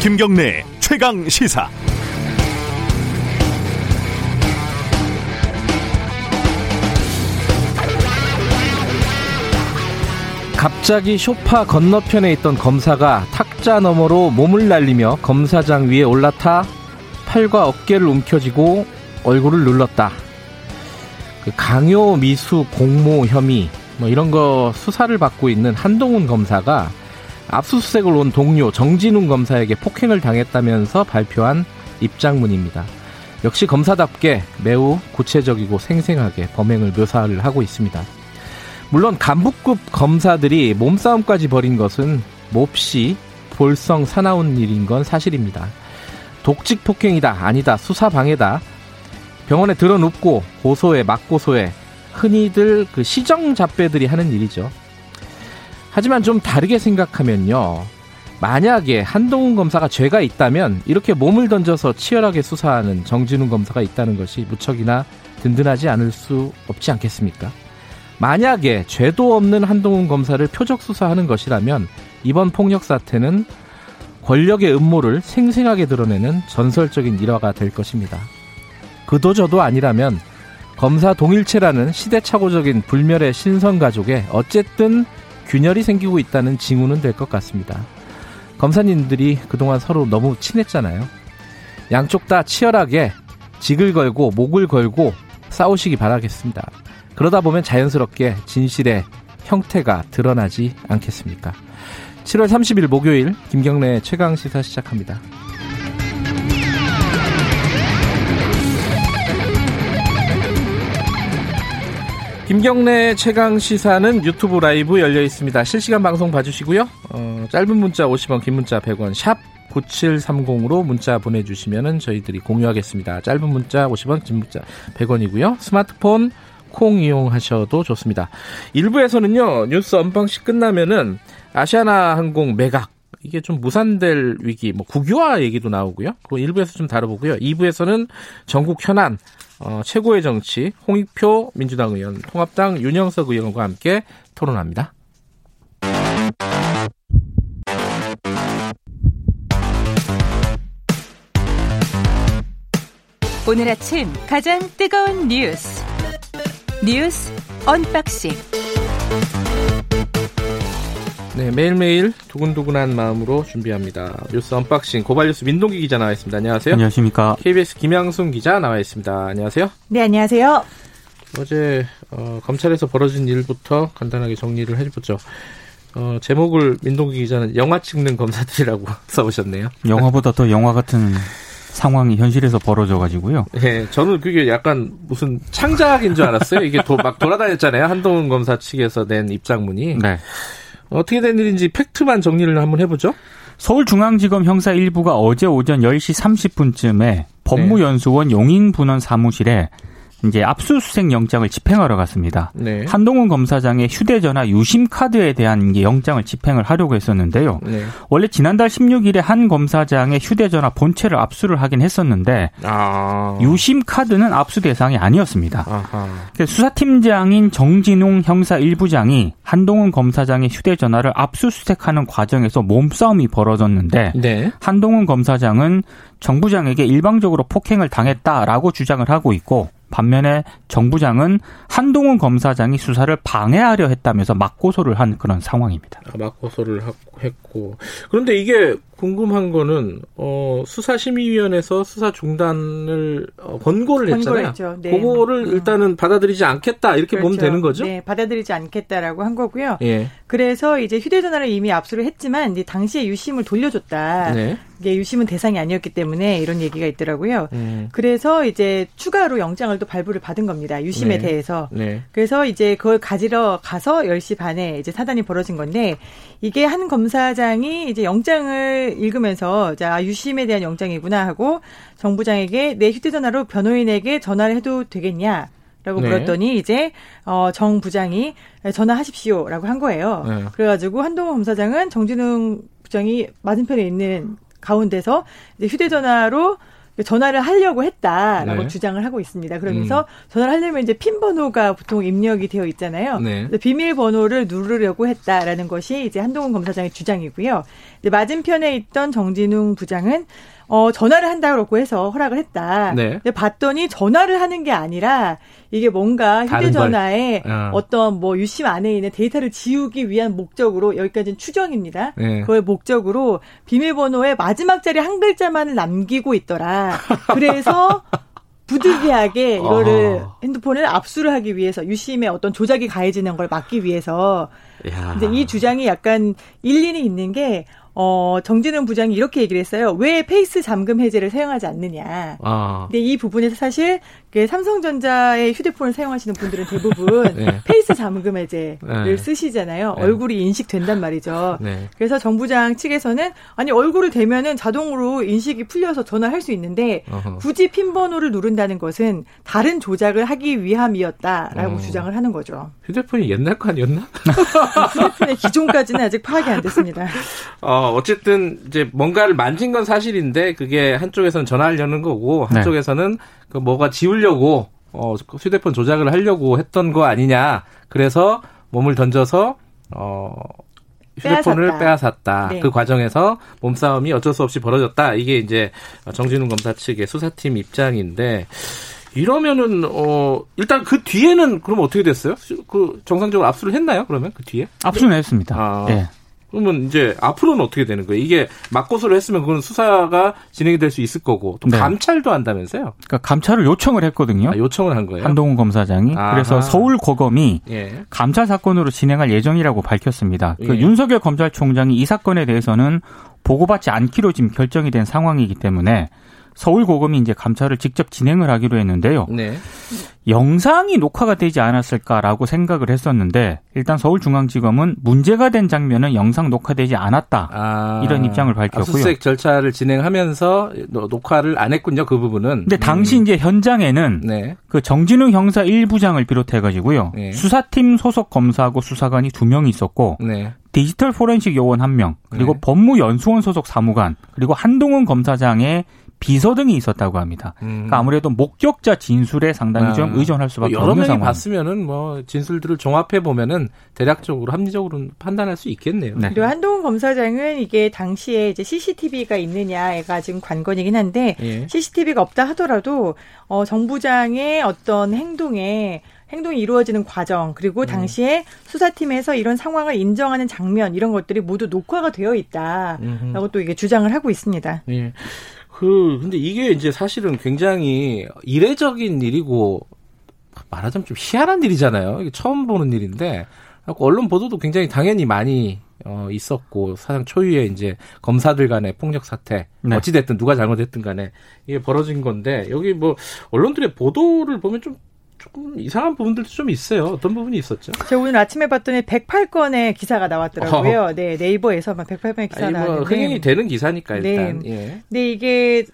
김경래 최강 시사. 갑자기 쇼파 건너편에 있던 검사가 탁자 너머로 몸을 날리며 검사장 위에 올라타 팔과 어깨를 움켜쥐고 얼굴을 눌렀다. 그 강요 미수 공모 혐의 뭐 이런 거 수사를 받고 있는 한동훈 검사가 압수수색을 온 동료 정진웅 검사에게 폭행을 당했다면서 발표한 입장문입니다. 역시 검사답게 매우 구체적이고 생생하게 범행을 묘사를 하고 있습니다. 물론 간부급 검사들이 몸싸움까지 벌인 것은 몹시 볼성 사나운 일인 건 사실입니다. 독직 폭행이다, 아니다, 수사 방해다. 병원에 들어눕고 고소해, 맞고소해, 흔히들 그 시정 잡배들이 하는 일이죠. 하지만 좀 다르게 생각하면요. 만약에 한동훈 검사가 죄가 있다면 이렇게 몸을 던져서 치열하게 수사하는 정진훈 검사가 있다는 것이 무척이나 든든하지 않을 수 없지 않겠습니까? 만약에 죄도 없는 한동훈 검사를 표적 수사하는 것이라면 이번 폭력 사태는 권력의 음모를 생생하게 드러내는 전설적인 일화가 될 것입니다. 그도 저도 아니라면 검사 동일체라는 시대착오적인 불멸의 신선 가족에 어쨌든 균열이 생기고 있다는 징후는 될 것 같습니다. 검사님들이 그동안 서로 너무 친했잖아요. 양쪽 다 치열하게 직을 걸고 목을 걸고 싸우시기 바라겠습니다. 그러다 보면 자연스럽게 진실의 형태가 드러나지 않겠습니까? 7월 30일 목요일 김경래 최강 시사 시작합니다. 김경래 최강 시사는 유튜브 라이브 열려 있습니다. 실시간 방송 봐주시고요. 어, 짧은 문자 50원, 긴 문자 100원, 샵 9730으로 문자 보내주시면 저희들이 공유하겠습니다. 짧은 문자 50원, 긴 문자 100원이고요. 스마트폰 콩 이용하셔도 좋습니다. 1부에서는요, 뉴스 언방식 끝나면은 아시아나 항공 매각, 이게 좀 무산될 위기, 뭐 국유화 얘기도 나오고요. 그리고 1부에서 좀 다뤄보고요. 2부에서는 정국 현안, 어, 최고의 정치 홍익표 민주당 의원, 통합당 윤영석 의원과 함께 토론합니다. 오늘 아침 가장 뜨거운 뉴스 뉴스 unboxing 네, 매일매일 두근두근한 마음으로 준비합니다. 뉴스 unboxing 고발뉴스 민동기 기자 나와 있습니다. 안녕하세요. 안녕하십니까. KBS 김양순 기자 나와 있습니다. 안녕하세요. 네, 안녕하세요. 어제 어, 검찰에서 벌어진 일부터 간단하게 정리를 해보죠. 어, 제목을 민동기 기자는 영화 찍는 검사들이라고 써오셨네요. 영화보다 더 영화 같은 상황이 현실에서 벌어져 가지고요. 네, 저는 그게 약간 무슨 창작인 줄 알았어요. 이게 도, 막 돌아다녔잖아요. 한동훈 검사 측에서 낸 입장문이. 네. 어떻게 된 일인지 팩트만 정리를 한번 해보죠. 서울중앙지검 형사 1부가 어제 오전 10시 30분쯤에 법무연수원 용인분원 사무실에 이제 압수수색 영장을 집행하러 갔습니다. 네. 한동훈 검사장의 휴대전화 유심 카드에 대한 영장을 집행을 하려고 했었는데요. 네. 원래 지난달 16일에 한 검사장의 휴대전화 본체를 압수를 하긴 했었는데 아. 유심 카드는 압수 대상이 아니었습니다. 아하. 수사팀장인 정진웅 형사 1부장이 한동훈 검사장의 휴대전화를 압수수색하는 과정에서 몸싸움이 벌어졌는데 네. 한동훈 검사장은 정부장에게 일방적으로 폭행을 당했다라고 주장을 하고 있고 반면에 정부장은 한동훈 검사장이 수사를 방해하려 했다면서 맞고소를 한 그런 상황입니다. 아, 맞고소를 했고. 그런데 이게 궁금한 거는 어 수사심의위원회에서 수사 중단을 어, 권고를 했잖아요. 했죠. 네. 그거를 음. 일단은 받아들이지 않겠다 이렇게 보면 그렇죠. 되는 거죠? 네, 받아들이지 않겠다라고 한 거고요. 예. 그래서 이제 휴대전화를 이미 압수를 했지만 이제 당시에 유심을 돌려줬다. 네. 이게 유심은 대상이 아니었기 때문에 이런 얘기가 있더라고요. 음. 그래서 이제 추가로 영장을 또 발부를 받은 겁니다. 유심에 네. 대해서. 네. 그래서 이제 그걸 가지러 가서 10시 반에 이제 사단이 벌어진 건데 이게 한 검사장이 이제 영장을 읽으면서 자, 아, 유심에 대한 영장이구나 하고 정부장에게 내 휴대전화로 변호인에게 전화를 해도 되겠냐? 라고 네. 물었더니 이제 어, 정 부장이 전화하십시오라고 한 거예요. 네. 그래가지고 한동훈 검사장은 정진웅 부장이 맞은편에 있는 가운데서 휴대전화로 전화를 하려고 했다라고 네. 주장을 하고 있습니다. 그러면서 음. 전화를 하려면 이제 핀 번호가 보통 입력이 되어 있잖아요. 네. 그래서 비밀 번호를 누르려고 했다라는 것이 이제 한동훈 검사장의 주장이고요. 맞은편에 있던 정진웅 부장은 어, 전화를 한다고 해서 허락을 했다. 네. 근데 봤더니 전화를 하는 게 아니라 이게 뭔가 휴대전화에 걸. 어. 어떤 뭐 유심 안에 있는 데이터를 지우기 위한 목적으로 여기까지는 추정입니다. 네. 그걸 목적으로 비밀번호의 마지막 자리 한 글자만을 남기고 있더라. 그래서 부득이하게 이거를 어. 핸드폰을 압수를 하기 위해서 유심의 어떤 조작이 가해지는 걸 막기 위해서 야. 근데 이 주장이 약간 일리는 있는 게 어, 정진웅 부장이 이렇게 얘기를 했어요. 왜 face 잠금 해제를 사용하지 않느냐. 아. 근데 이 부분에서 사실 그 삼성전자의 휴대폰을 사용하시는 분들은 대부분 네. face 잠금 해제를 네. 쓰시잖아요. 네. 얼굴이 인식된단 말이죠. 네. 그래서 정부장 측에서는 아니 얼굴을 대면은 자동으로 인식이 풀려서 전화할 수 있는데 어허. 굳이 핀 번호를 누른다는 것은 다른 조작을 하기 위함이었다라고 어. 주장을 하는 거죠. 휴대폰이 옛날 거 아니었나? 휴대폰의 기종까지는 아직 파악이 안 됐습니다. 어, 어쨌든 이제 뭔가를 만진 건 사실인데 그게 한쪽에서는 전화하려는 거고 네. 한쪽에서는 그 뭐가 지우려고 어, 휴대폰 조작을 하려고 했던 거 아니냐. 그래서 몸을 던져서 어 휴대폰을 빼앗았다. 빼앗았다. 네. 그 과정에서 몸싸움이 어쩔 수 없이 벌어졌다. 이게 이제 정진웅 검사 측의 수사팀 입장인데 이러면은 어 일단 그 뒤에는 그럼 어떻게 됐어요? 그 정상적으로 압수를 했나요? 그러면 그 뒤에? 압수는 했습니다. 아. 예. 그러면 이제 앞으로는 어떻게 되는 거예요? 이게 맞고소를 했으면 그건 수사가 진행이 될 수 있을 거고 또 네. 감찰도 한다면서요? 그러니까 감찰을 요청을 했거든요. 아, 요청을 한 거예요. 한동훈 검사장이. 아하. 그래서 서울 고검이 예. 감찰 사건으로 진행할 예정이라고 밝혔습니다. 그 예. 윤석열 검찰총장이 이 사건에 대해서는 보고받지 않기로 지금 결정이 된 상황이기 때문에 서울 고검이 이제 감찰을 직접 진행을 하기로 했는데요. 네. 영상이 녹화가 되지 않았을까라고 생각을 했었는데 일단 서울중앙지검은 문제가 된 장면은 영상 녹화되지 않았다. 아, 이런 입장을 밝혔고요. 압수수색 절차를 진행하면서 노- 녹화를 안 했군요. 그 부분은. 근데 당시 이제 현장에는 네. 그 정진웅 형사 1부장을 비롯해가지고요. 네. 수사팀 소속 검사하고 수사관이 두명 있었고 네. 디지털 포렌식 요원 한 명, 그리고 네. 법무연수원 소속 사무관, 그리고 한동훈 검사장의 비서 등이 있었다고 합니다. 음. 그러니까 아무래도 목격자 진술에 상당히 아. 좀 의존할 수밖에 뭐 여러 없는 명이 상황. 봤으면은 뭐 진술들을 종합해 보면은 대략적으로 합리적으로 판단할 수 있겠네요. 네. 그리고 한동훈 검사장은 이게 당시에 이제 CCTV가 있느냐가 지금 관건이긴 한데 예. CCTV가 없다 하더라도 어, 정부장의 어떤 행동에 행동이 이루어지는 과정 그리고 당시에 수사팀에서 이런 상황을 인정하는 장면 이런 것들이 모두 녹화가 되어 있다라고 음흠. 또 이게 주장을 하고 있습니다. 예. 그 근데 이게 이제 사실은 굉장히 이례적인 일이고 말하자면 좀 희한한 일이잖아요. 이게 처음 보는 일인데 언론 보도도 굉장히 당연히 많이 어 있었고 사상 초유의 이제 검사들 간의 폭력 사태 네. 어찌 됐든 누가 잘못했든 간에 이게 벌어진 건데 여기 뭐 언론들의 보도를 보면 좀 조금 이상한 부분들도 좀 있어요. 어떤 부분이 있었죠? 제가 오늘 아침에 봤더니 108건의 기사가 나왔더라고요. 네, 네이버에서 막 108건의 기사가 아니 뭐 나왔는데. 흥행이 되는 기사니까 일단. 네. 예. 근데 이게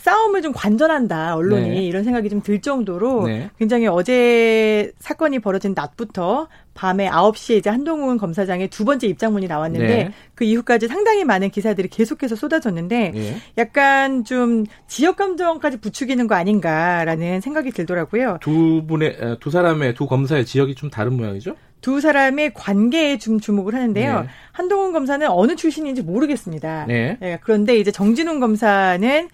싸움을 좀 관전한다 언론이 네. 이런 생각이 좀 들 정도로 네. 굉장히 어제 사건이 벌어진 낮부터 밤에 9시에 이제 한동훈 검사장의 두 번째 입장문이 나왔는데 네. 그 이후까지 상당히 많은 기사들이 계속해서 쏟아졌는데 예. 약간 좀 지역 감정까지 부추기는 거 아닌가라는 생각이 들더라고요. 두 분의 에, 두 사람의 두 검사의 지역이 좀 다른 모양이죠? 두 사람의 관계에 좀 주목을 하는데요. 네. 한동훈 검사는 어느 출신인지 모르겠습니다. 네. 예, 그런데 이제 정진웅 검사는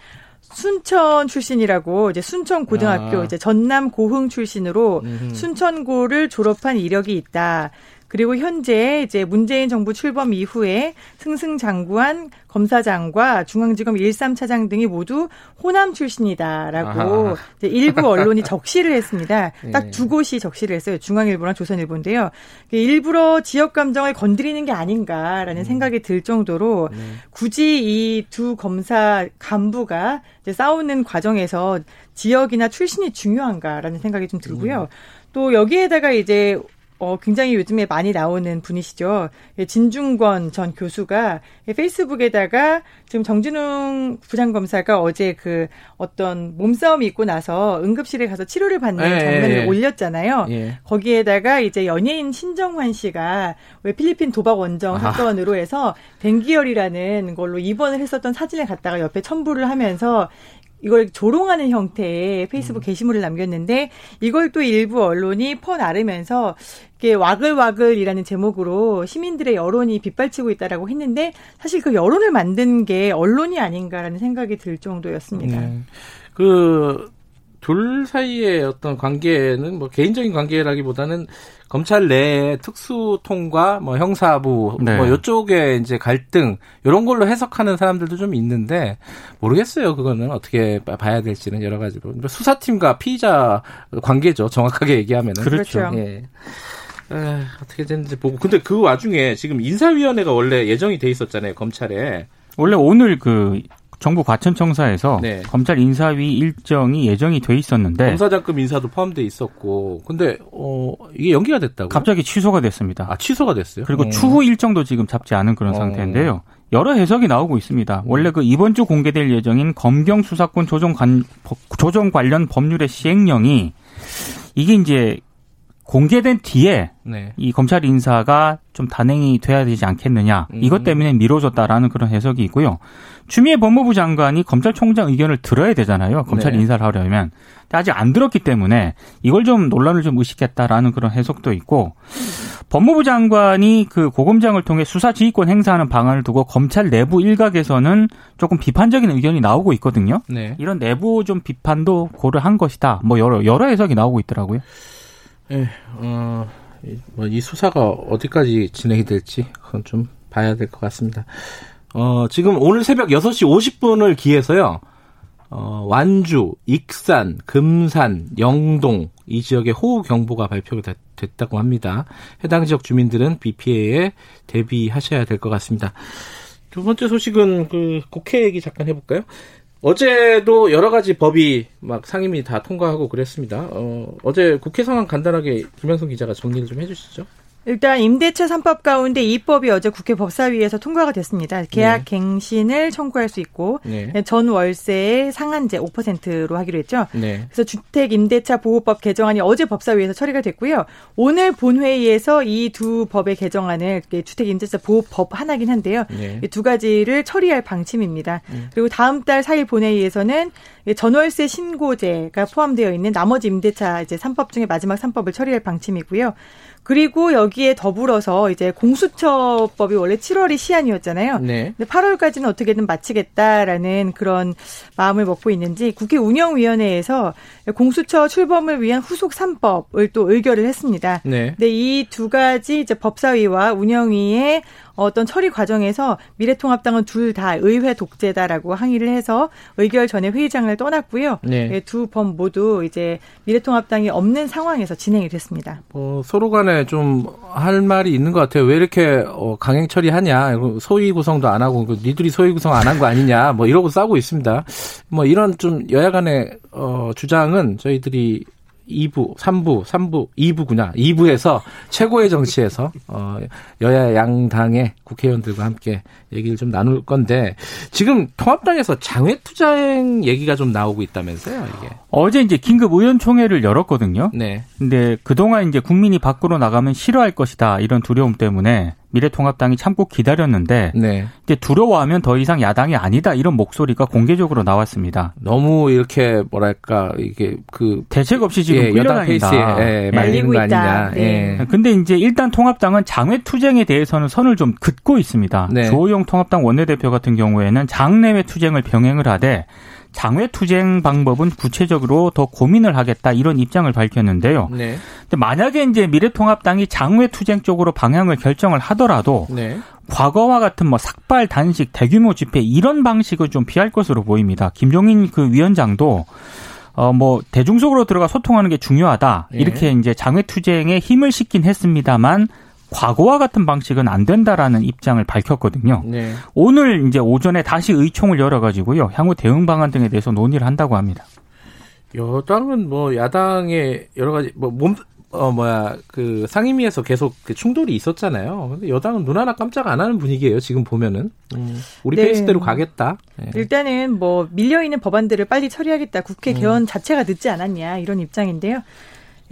순천 출신이라고 이제 순천 고등학교 아. 이제 전남 고흥 출신으로 음흠. 순천고를 졸업한 이력이 있다. 그리고 현재 이제 문재인 정부 출범 이후에 승승장구한 검사장과 중앙지검 13차장 등이 모두 호남 출신이다라고. 이제 일부 언론이 적시를 했습니다. 딱 예. 두 곳이 적시를 했어요. 중앙일보랑 조선일보인데요. 일부러 지역 감정을 건드리는 게 아닌가라는 생각이 들 정도로 네. 굳이 이 두 검사 간부가 싸우는 과정에서 지역이나 출신이 중요한가라는 생각이 좀 들고요. 또 여기에다가 이제 어, 굉장히 요즘에 많이 나오는 분이시죠. 예, 진중권 전 교수가 페이스북에다가 지금 정진웅 부장검사가 어제 그 어떤 몸싸움이 있고 나서 응급실에 가서 치료를 받는 예, 장면을 예, 예. 올렸잖아요. 예. 거기에다가 이제 연예인 신정환 씨가 왜 필리핀 도박 원정 아하. 사건으로 해서 댕기열이라는 걸로 입원을 했었던 사진을 갖다가 옆에 첨부를 하면서 이걸 조롱하는 형태의 페이스북 게시물을 남겼는데 이걸 또 일부 언론이 퍼나르면서 이게 와글와글이라는 제목으로 시민들의 여론이 빗발치고 있다라고 했는데 사실 그 여론을 만든 게 언론이 아닌가라는 생각이 들 정도였습니다. 네. 그, 둘 사이의 어떤 관계는 뭐 개인적인 관계라기보다는 검찰 내에 특수통과 뭐 형사부 네. 뭐 이쪽에 이제 갈등 이런 걸로 해석하는 사람들도 좀 있는데 모르겠어요. 그거는 어떻게 봐- 봐야 될지는 여러 가지로 뭐 수사팀과 피의자 관계죠. 정확하게 얘기하면은 그렇죠. 그렇죠. 예. 에, 어떻게 됐는지 보고 근데 그 와중에 지금 인사위원회가 원래 예정이 돼 있었잖아요 검찰에 원래 오늘 그 정부 과천청사에서 네. 검찰 인사위 일정이 예정이 돼 있었는데 검사장급 인사도 포함돼 있었고 근데 어 이게 연기가 됐다고 갑자기 취소가 됐습니다. 아 취소가 됐어요. 그리고 어. 추후 일정도 지금 잡지 않은 그런 어. 상태인데요. 여러 해석이 나오고 있습니다. 원래 그 이번 주 공개될 예정인 검경 수사권 조정 관 조정 관련 법률의 시행령이 이게 이제 공개된 뒤에 네. 이 검찰 인사가 좀 단행이 돼야 되지 않겠느냐. 음. 이것 때문에 미뤄졌다라는 그런 해석이 있고요. 추미애 법무부 장관이 검찰총장 의견을 들어야 되잖아요. 검찰 네. 인사를 하려면. 아직 안 들었기 때문에 이걸 좀 논란을 좀 의식했다라는 그런 해석도 있고 법무부 장관이 그 고검장을 통해 수사 지휘권 행사하는 방안을 두고 검찰 내부 일각에서는 조금 비판적인 의견이 나오고 있거든요. 네. 이런 내부 좀 비판도 고려한 것이다. 뭐 여러 여러 해석이 나오고 있더라고요. 예, 어, 뭐이 수사가 어디까지 진행이 될지 그건 좀 봐야 될 것 같습니다. 어, 지금 오늘 새벽 6시 50분을 기해서요. 어, 완주, 익산, 금산, 영동 이 지역에 호우 경보가 발표가 됐, 됐다고 합니다. 해당 지역 주민들은 비 피해에 대비하셔야 될 것 같습니다. 두 번째 소식은 그 국회 얘기 잠깐 해볼까요? 어제도 여러 가지 법이 막 상임위 다 통과하고 그랬습니다. 어, 어제 국회 상황 간단하게 김영선 기자가 정리를 좀 해주시죠. 일단 임대차 3법 가운데 이 법이 어제 국회 법사위에서 통과가 됐습니다. 계약 갱신을 청구할 수 있고 네. 전 월세의 상한제 5%로 하기로 했죠. 네. 그래서 주택 임대차 보호법 개정안이 어제 법사위에서 처리가 됐고요. 오늘 본회의에서 이 두 법의 개정안을 주택 임대차 보호법 하나긴 한데요. 네. 이두 가지를 처리할 방침입니다. 그리고 다음 달 4일 본회의에서는 전월세 신고제가 포함되어 있는 나머지 임대차 이제 3법 중에 마지막 3법을 처리할 방침이고요. 그리고 여기에 더불어서 이제 공수처법이 원래 7월이 시한이었잖아요. 네. 근데 8월까지는 어떻게든 마치겠다라는 그런 마음을 먹고 있는지 국회 운영위원회에서 공수처 출범을 위한 후속 3법을 또 의결을 했습니다. 네. 근데 이 두 가지 이제 법사위와 운영위의 어떤 처리 과정에서 미래통합당은 둘 다 의회 독재다라고 항의를 해서 의결 전에 회의장을 떠났고요. 네. 예, 두법 모두 이제 미래통합당이 없는 상황에서 진행이 됐습니다. 어, 서로 간에 좀 할 말이 있는 것 같아요. 왜 이렇게 어, 강행 처리하냐. 소위 구성도 안 하고 그 니들이 소위 구성 안 한 거 아니냐. 뭐 이러고 싸우고 있습니다. 뭐 이런 좀 여야 간의 어, 주장은 저희들이 2부, 3부, 3부, 2부구나. 2부에서 최고의 정치에서 어, 여야 양당의 국회의원들과 함께 얘기를 좀 나눌 건데 지금 통합당에서 장외 투쟁 얘기가 좀 나오고 있다면서요, 이게. 어제 이제 긴급 의원총회를 열었거든요. 네. 근데 그동안 이제 국민이 밖으로 나가면 싫어할 것이다 이런 두려움 때문에 미래통합당이 참고 기다렸는데 네. 이제 두려워하면 더 이상 야당이 아니다 이런 목소리가 공개적으로 나왔습니다. 너무 이렇게 뭐랄까 이게 그 대책 없이 지금 예, 여당. 페이스에 예, 예. 말리는 거. 아니냐. 네. 예. 근데 이제 일단 통합당은 장외 투쟁에 대해서는 선을 좀 긋고 있습니다. 네. 조호영 통합당 원내대표 같은 경우에는 장내외 투쟁을 병행을 하되 장외 투쟁 방법은 구체적으로 더 고민을 하겠다 이런 입장을 밝혔는데요. 네. 근데 만약에 이제 미래통합당이 장외 투쟁 쪽으로 방향을 결정을 하더라도 네. 과거와 같은 뭐 삭발, 단식, 대규모 집회 이런 방식을 좀 피할 것으로 보입니다. 김종인 그 위원장도 어 뭐 대중적으로 들어가 소통하는 게 중요하다. 예. 이렇게 이제 장외 투쟁에 힘을 싣긴 했습니다만 과거와 같은 방식은 안 된다라는 입장을 밝혔거든요. 네. 오늘 이제 오전에 다시 의총을 열어가지고요. 향후 대응 방안 등에 대해서 논의를 한다고 합니다. 여당은 뭐 야당의 여러 가지 뭐 몸 어 뭐야 그 상임위에서 계속 그 충돌이 있었잖아요. 근데 여당은 눈 하나 깜짝 안 하는 분위기예요. 지금 보면은 음, 우리 네. 페이스대로 가겠다. 예. 일단은 뭐 밀려 있는 법안들을 빨리 처리하겠다. 국회 개원 자체가 늦지 않았냐 이런 입장인데요.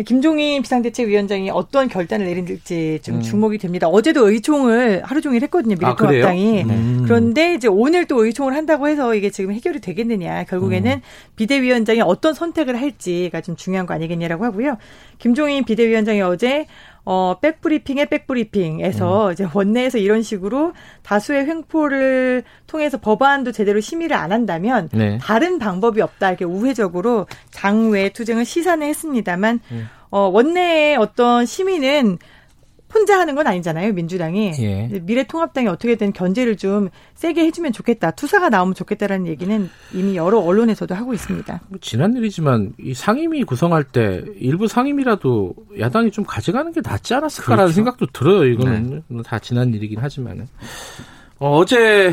김종인 비상대책위원장이 어떤 결단을 내릴지 좀 음. 주목이 됩니다. 어제도 의총을 하루 종일 했거든요. 아? 미래통합당이. 음. 그런데 이제 오늘 또 의총을 한다고 해서 이게 지금 해결이 되겠느냐. 결국에는 음. 비대위원장이 어떤 선택을 할지가 좀 중요한 거 아니겠냐라고 하고요. 김종인 비대위원장이 어제 어, 백브리핑의 백브리핑에서 음. 이제 원내에서 이런 식으로 다수의 횡포를 통해서 법안도 제대로 심의를 안 한다면 네. 다른 방법이 없다 이렇게 우회적으로 장외 투쟁을 시사는 했습니다만 음. 어, 원내의 어떤 심의는 혼자 하는 건 아니잖아요 민주당이 예. 미래통합당이 어떻게든 견제를 좀 세게 해주면 좋겠다 투사가 나오면 좋겠다라는 얘기는 이미 여러 언론에서도 하고 있습니다. 뭐 지난 일이지만 이 상임위 구성할 때 일부 상임위라도 야당이 좀 가져가는 게 낫지 않았을까라는 그렇죠. 생각도 들어요. 이거는 다 지난 일이긴 하지만은 어, 어제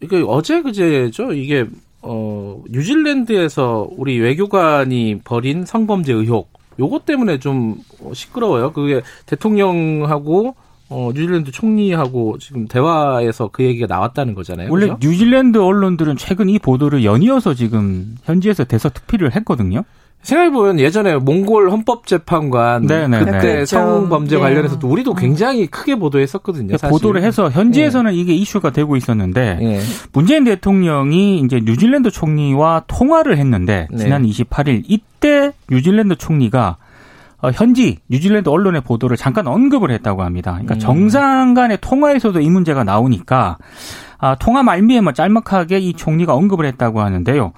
이게 어제 그제죠. 이게 어 뉴질랜드에서 우리 외교관이 벌인 성범죄 의혹 요것 때문에 좀 시끄러워요. 그게 대통령하고 어 뉴질랜드 총리하고 지금 대화에서 그 얘기가 나왔다는 거잖아요. 원래 그죠? 뉴질랜드 언론들은 최근 이 보도를 연이어서 지금 현지에서 대서 특필을 했거든요. 생각해보면 예전에 몽골 헌법재판관 네네. 그때 그렇죠. 성범죄 네. 관련해서도 우리도 굉장히 크게 보도했었거든요. 사실. 보도를 해서 현지에서는 이게 이슈가 되고 있었는데 예. 문재인 대통령이 이제 뉴질랜드 총리와 통화를 했는데 네. 지난 28일 이때 뉴질랜드 총리가 어, 현지 뉴질랜드 언론의 보도를 잠깐 언급을 했다고 합니다. 그러니까 음. 정상 간의 통화에서도 이 문제가 나오니까 아, 통화 말미에 뭐 짤막하게 이 총리가 언급을 했다고 하는데요.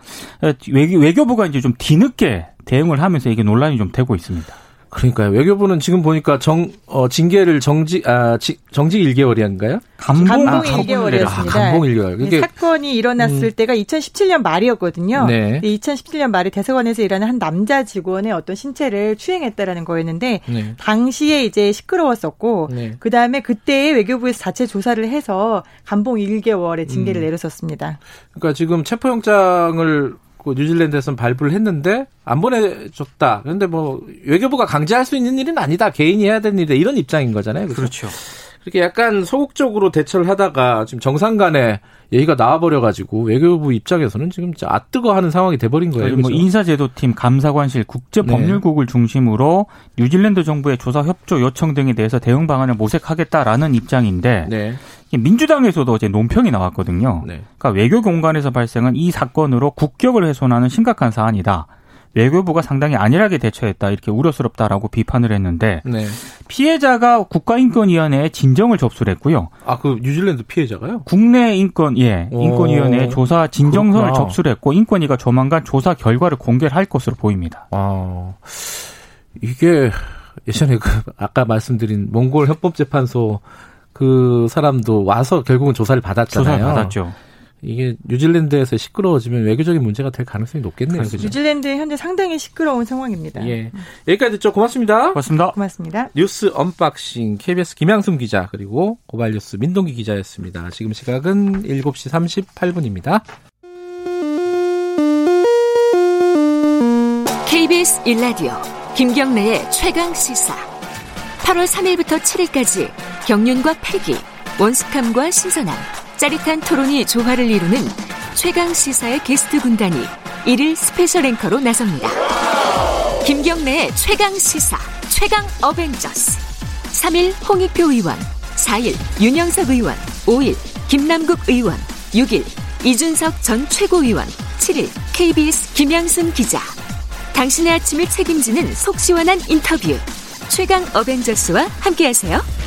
외교부가 이제 좀 뒤늦게 대응을 하면서 이게 논란이 좀 되고 있습니다. 그러니까요. 외교부는 지금 보니까 정, 어, 징계를 정직, 아, 지- 정직 1개월이한가요? 감봉, 감봉이 아, 1개월이었습니다. 아, 감봉 1개월. 이 그게, 사건이 일어났을 때가 2017년 말이었거든요. 네. 2017년 말에 대사관에서 일하는 한 남자 직원의 어떤 신체를 추행했다라는 거였는데 네. 당시에 이제 시끄러웠었고 네. 그 다음에 그때 외교부에서 자체 조사를 해서 감봉 1개월의 징계를 음. 내렸었습니다. 그러니까 지금 체포영장을 그 뉴질랜드에서는 발부를 했는데 안 보내줬다. 그런데 뭐 외교부가 강제할 수 있는 일은 아니다. 개인이 해야 되는 일이다. 이런 입장인 거잖아요. 그렇죠. 그렇 게 약간 소극적으로 대처를 하다가 지금 정상 간에 얘기가 나와버려가지고 외교부 입장에서는 지금 아뜨거하는 상황이 돼버린 거예요. 뭐 그죠? 인사제도팀, 감사관실, 국제법률국을 중심으로 뉴질랜드 정부의 조사 협조 요청 등에 대해서 대응 방안을 모색하겠다라는 입장인데 네. 이 민주당에서도 어제 논평이 나왔거든요. 네. 그러니까 외교 공간에서 발생한 이 사건으로 국격을 훼손하는 심각한 사안이다. 외교부가 상당히 안일하게 대처했다 이렇게 우려스럽다라고 비판을 했는데 네. 피해자가 국가인권위원회에 진정을 접수를 했고요. 아, 그 뉴질랜드 피해자가요? 국내 인권 예 오. 인권위원회에 조사 진정서를 그렇구나. 접수를 했고 인권위가 조만간 조사 결과를 공개를 할 것으로 보입니다. 아, 이게 예전에 그 아까 말씀드린 몽골 헌법재판소 그 사람도 와서 결국은 조사를 받았잖아요. 조사를 받았죠. 이게 뉴질랜드에서 시끄러워지면 외교적인 문제가 될 가능성이 높겠네요. 그죠? 뉴질랜드 현재 상당히 시끄러운 상황입니다. 예. 여기까지 듣죠. 고맙습니다. 고맙습니다. 고맙습니다. 뉴스 unboxing KBS 김양순 기자 그리고 고발뉴스 민동기 기자였습니다. 지금 시각은 7시 38분입니다. KBS 1라디오 김경래의 최강 시사 8월 3일부터 7일까지 경륜과 패기, 원숙함과 신선함, 짜릿한 토론이 조화를 이루는 최강 시사의 게스트 군단이 일일 special 앵커로 나섭니다. 김경래의 최강 시사, 최강 어벤져스. 3일 홍익표 의원, 4일 윤영석 의원, 5일 김남국 의원, 6일 이준석 전 최고위원, 7일 KBS 김양순 기자. 당신의 아침을 책임지는 속 시원한 인터뷰. 최강 어벤져스와 함께하세요.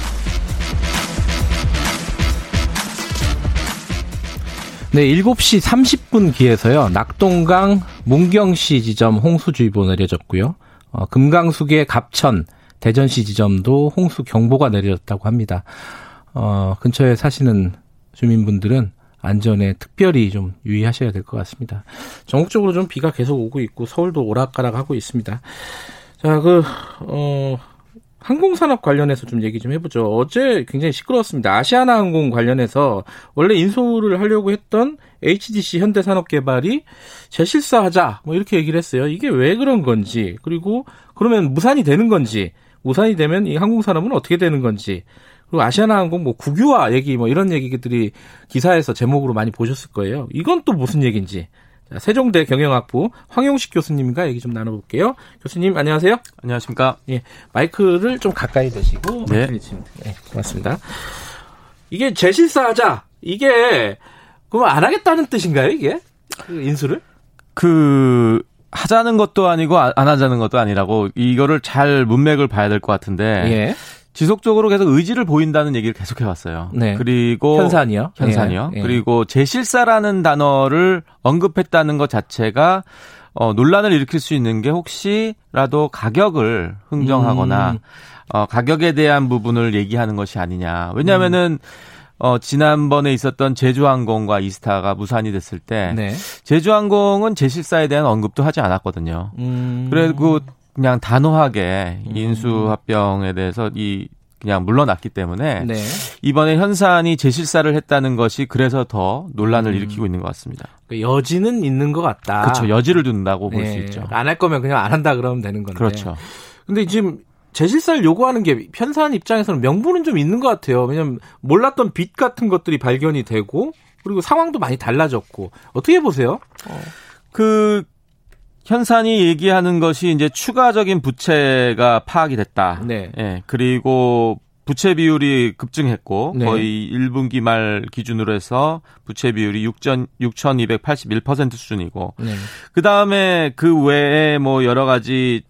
네, 7시 30분 기에서요. 낙동강 문경시 지점 홍수주의보 내려졌고요. 어, 금강수계 갑천 대전시 지점도 홍수 경보가 내려졌다고 합니다. 어, 근처에 사시는 주민분들은 안전에 특별히 좀 유의하셔야 될 것 같습니다. 전국적으로 좀 비가 계속 오고 있고 서울도 오락가락 하고 있습니다. 자, 그, 어, 항공산업 관련해서 좀 얘기 좀 해보죠. 어제 굉장히 시끄러웠습니다. 아시아나 항공 관련해서 원래 인수를 하려고 했던 HDC 현대산업개발이 재실사하자 뭐 이렇게 얘기를 했어요. 이게 왜 그런 건지 그리고 그러면 무산이 되는 건지 무산이 되면 이 항공산업은 어떻게 되는 건지 그리고 아시아나 항공 뭐 국유화 얘기 뭐 이런 얘기들이 기사에서 제목으로 많이 보셨을 거예요. 이건 또 무슨 얘기인지 자, 세종대 경영학부 황용식 교수님과 얘기 좀 나눠볼게요. 교수님 안녕하세요. 안녕하십니까. 예, 마이크를 좀 가까이 대시고 네. 네, 고맙습니다. 이게 재실사하자 이게 그럼 안 하겠다는 뜻인가요 이게 그 인수를? 그 하자는 것도 아니고 안 하자는 것도 아니라고 이거를 잘 문맥을 봐야 될 것 같은데 예. 지속적으로 계속 의지를 보인다는 얘기를 계속 해 왔어요. 네. 그리고 현산이요. 현산이요. 예, 예. 그리고 재실사라는 단어를 언급했다는 것 자체가 어, 논란을 일으킬 수 있는 게 혹시라도 가격을 흥정하거나 음. 어, 가격에 대한 부분을 얘기하는 것이 아니냐. 왜냐하면은 어, 지난번에 있었던 제주항공과 이스타가 무산이 됐을 때 네. 제주항공은 재실사에 대한 언급도 하지 않았거든요. 음. 그리고 그냥 단호하게 인수합병에 대해서 이 그냥 물러났기 때문에 네. 이번에 현산이 재실사를 했다는 것이 그래서 더 논란을 음. 일으키고 있는 것 같습니다. 그 여지는 있는 것 같다. 그렇죠. 여지를 둔다고 볼수 네. 있죠. 안 할 거면 그냥 안 한다 그러면 되는 건데. 그렇죠. 근데 지금 재실사를 요구하는 게 현산 입장에서는 명분은 좀 있는 것 같아요. 왜냐면 몰랐던 빚 같은 것들이 발견이 되고 그리고 상황도 많이 달라졌고 어떻게 보세요? 그 현산이 얘기하는 것이 이제 추가적인 부채가 파악이 됐다. 네. 예. 그리고 부채 비율이 급증했고 네. 거의 1분기 말 기준으로 해서 부채 비율이 6 6,281% 수준이고 네. 그 다음에 그 외에 뭐 여러 가지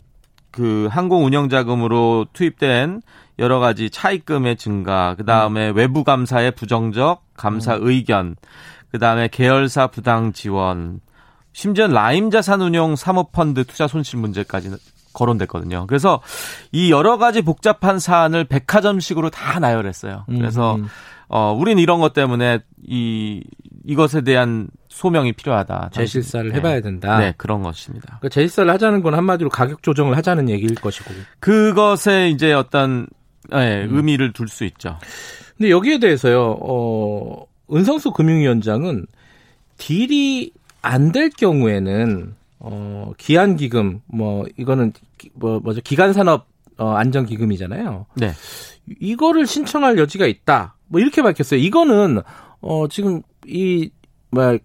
그 항공 운영 자금으로 투입된 여러 가지 차입금의 증가, 그 다음에 외부 감사의 부정적 감사 의견, 그 다음에 계열사 부당 지원, 심지어 라임 자산 운용 사모펀드 투자 손실 문제까지 거론됐거든요. 그래서 이 여러 가지 복잡한 사안을 백화점식으로 다 나열했어요. 그래서 음. 어 우린 이런 것 때문에 이 이것에 대한 소명이 필요하다. 재실사를 네. 해봐야 된다. 네, 그런 것입니다. 그 재실사를 하자는 건 한마디로 가격 조정을 하자는 얘기일 것이고. 그것에 이제 어떤 예, 음. 의미를 둘 수 있죠. 근데 여기에 대해서요, 어, 은성수 금융위원장은 딜이 안 될 경우에는 어, 기한 기금 뭐 이거는 기- 뭐 뭐죠 기간 산업 어, 안정기금이잖아요. 네. 이거를 신청할 여지가 있다. 뭐 이렇게 밝혔어요. 이거는 어 지금 이뭐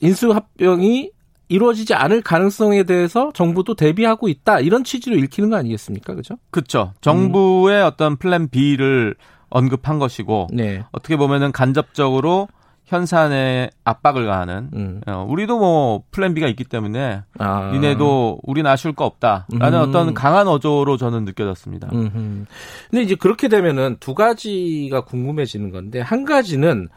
인수 합병이 이루어지지 않을 가능성에 대해서 정부도 대비하고 있다. 이런 취지로 읽히는 거 아니겠습니까? 그죠? 그렇죠. 정부의 어떤 plan B를 언급한 것이고 네. 어떻게 보면은 간접적으로 현산에 압박을 가하는 음. 어, 우리도 뭐 plan B가 있기 때문에 아. 니네도 우린 아쉬울 거 없다라는 음. 어떤 강한 어조로 저는 느껴졌습니다. 음흠. 근데 이제 그렇게 되면은 두 가지가 궁금해지는 건데 한 가지는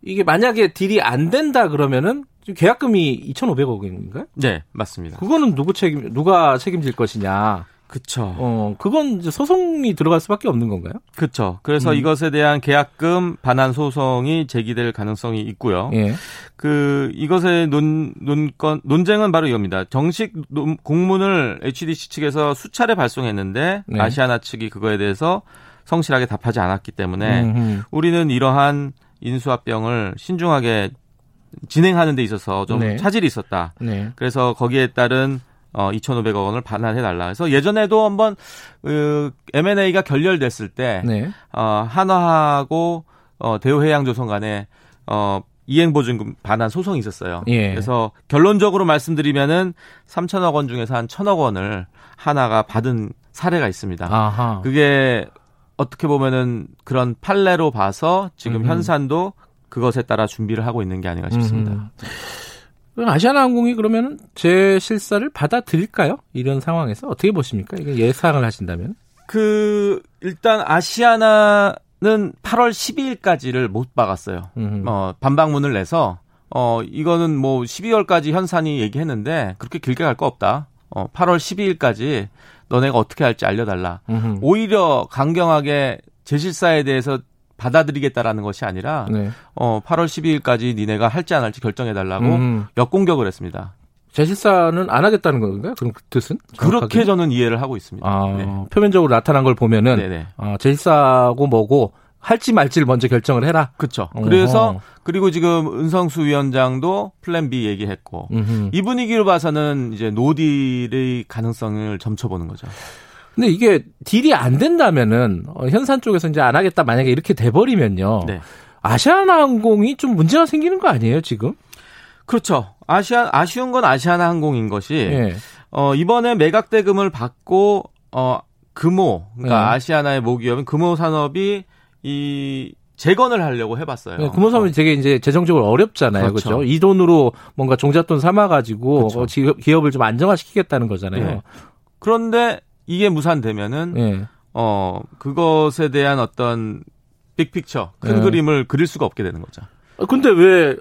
이게 만약에 deal이 안 된다 그러면은 계약금이 2,500억 원인가요? 네, 맞습니다. 그거는 누구 책임 누가 책임질 것이냐? 그쵸. 어, 그건 이제 소송이 들어갈 수밖에 없는 건가요? 그렇죠. 그래서 음. 이것에 대한 계약금 반환 소송이 제기될 가능성이 있고요. 예. 그 이것의 논 논건 논쟁은 바로 이겁니다. 정식 논- 공문을 HDC 측에서 수차례 발송했는데 네. 아시아나 측이 그거에 대해서 성실하게 답하지 않았기 때문에 음흠. 우리는 이러한 인수합병을 신중하게 진행하는 데 있어서 좀 네. 차질이 있었다. 네. 그래서 거기에 따른 어 2,500억 원을 반환해 달라. 그래서 예전에도 한번 그 M&A가 결렬됐을 때 네. 어, 한화하고 어, 대우해양조선 간에 어, 이행보증금 반환 소송이 있었어요. 예. 그래서 결론적으로 말씀드리면은 3천억 원 중에서 한 1천억 원을 하나가 받은 사례가 있습니다. 아하. 그게 어떻게 보면은 그런 판례로 봐서 지금 음흠. 현산도 그것에 따라 준비를 하고 있는 게 아닌가 싶습니다. 음흠. 그럼 아시아나항공이 그러면 제 실사를 받아들일까요? 이런 상황에서 어떻게 보십니까? 이게 예상을 하신다면? 그 일단 아시아나는 8월 12일까지를 못 박았어요. 음. 어, 반박문을 내서 어 이거는 뭐 12월까지 현산이 얘기했는데 그렇게 길게 갈 거 없다. 어 8월 12일까지 너네가 어떻게 할지 알려달라. 음흠. 오히려 강경하게 제실사에 대해서 받아들이겠다라는 것이 아니라 네. 어 8월 12일까지 니네가 할지 안 할지 결정해 달라고 음. 역공격을 했습니다. 재실사는 안 하겠다는 건가요? 그럼 그 뜻은? 그렇게 정확하게? 저는 이해를 하고 있습니다. 아, 네. 표면적으로 나타난 걸 보면은. 어, 재실사고 뭐고 할지 말지를 먼저 결정을 해라. 그렇죠. 그래서 그리고 지금 은성수 위원장도 plan B 얘기했고 음흠. 이 분위기로 봐서는 이제 no deal의 가능성을 점쳐보는 거죠. 근데 이게 deal이 안 된다면은 어, 현산 쪽에서 이제 안 하겠다 만약에 이렇게 돼버리면요. 네. 아시아나항공이 좀 문제가 생기는 거 아니에요 지금? 그렇죠. 아시아 아쉬운 건 아시아나 항공인 것이 예. 어 이번에 매각 대금을 받고 어 금호 그러니까 네. 아시아나의 모기업인 금호 산업이 이 재건을 하려고 해봤어요. 네, 금호사업이 되게 이제 재정적으로 어렵잖아요. 그렇죠. 그렇죠? 이 돈으로 뭔가 종잣돈 삼아가지고 그렇죠. 어, 기업, 기업을 좀 안정화시키겠다는 거잖아요. 네. 그런데 이게 무산되면은 예. 어 그것에 대한 어떤 빅픽처 큰 네. 그림을 그릴 수가 없게 되는 거죠. 어, 근데 왜